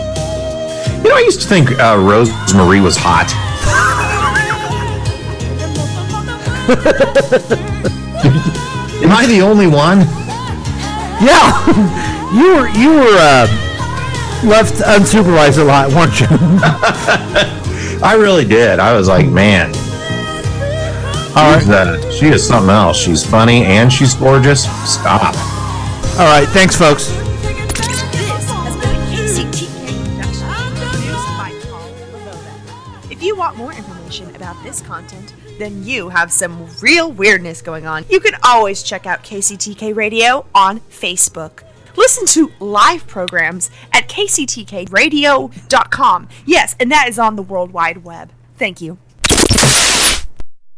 Know, I used to think uh, Rose Marie was hot. (laughs) Am I the only one? Yeah, (laughs) you were you were uh, left unsupervised a lot, weren't you? (laughs) I really did. I was like, man, she's, uh, she is something else. She's funny and she's gorgeous. Stop. All right, thanks, folks. Content, then you have some real weirdness going on. You can always check out KCTK Radio on Facebook. Listen to live programs at kctkradio.com. Yes, and that is on the World Wide Web. Thank you.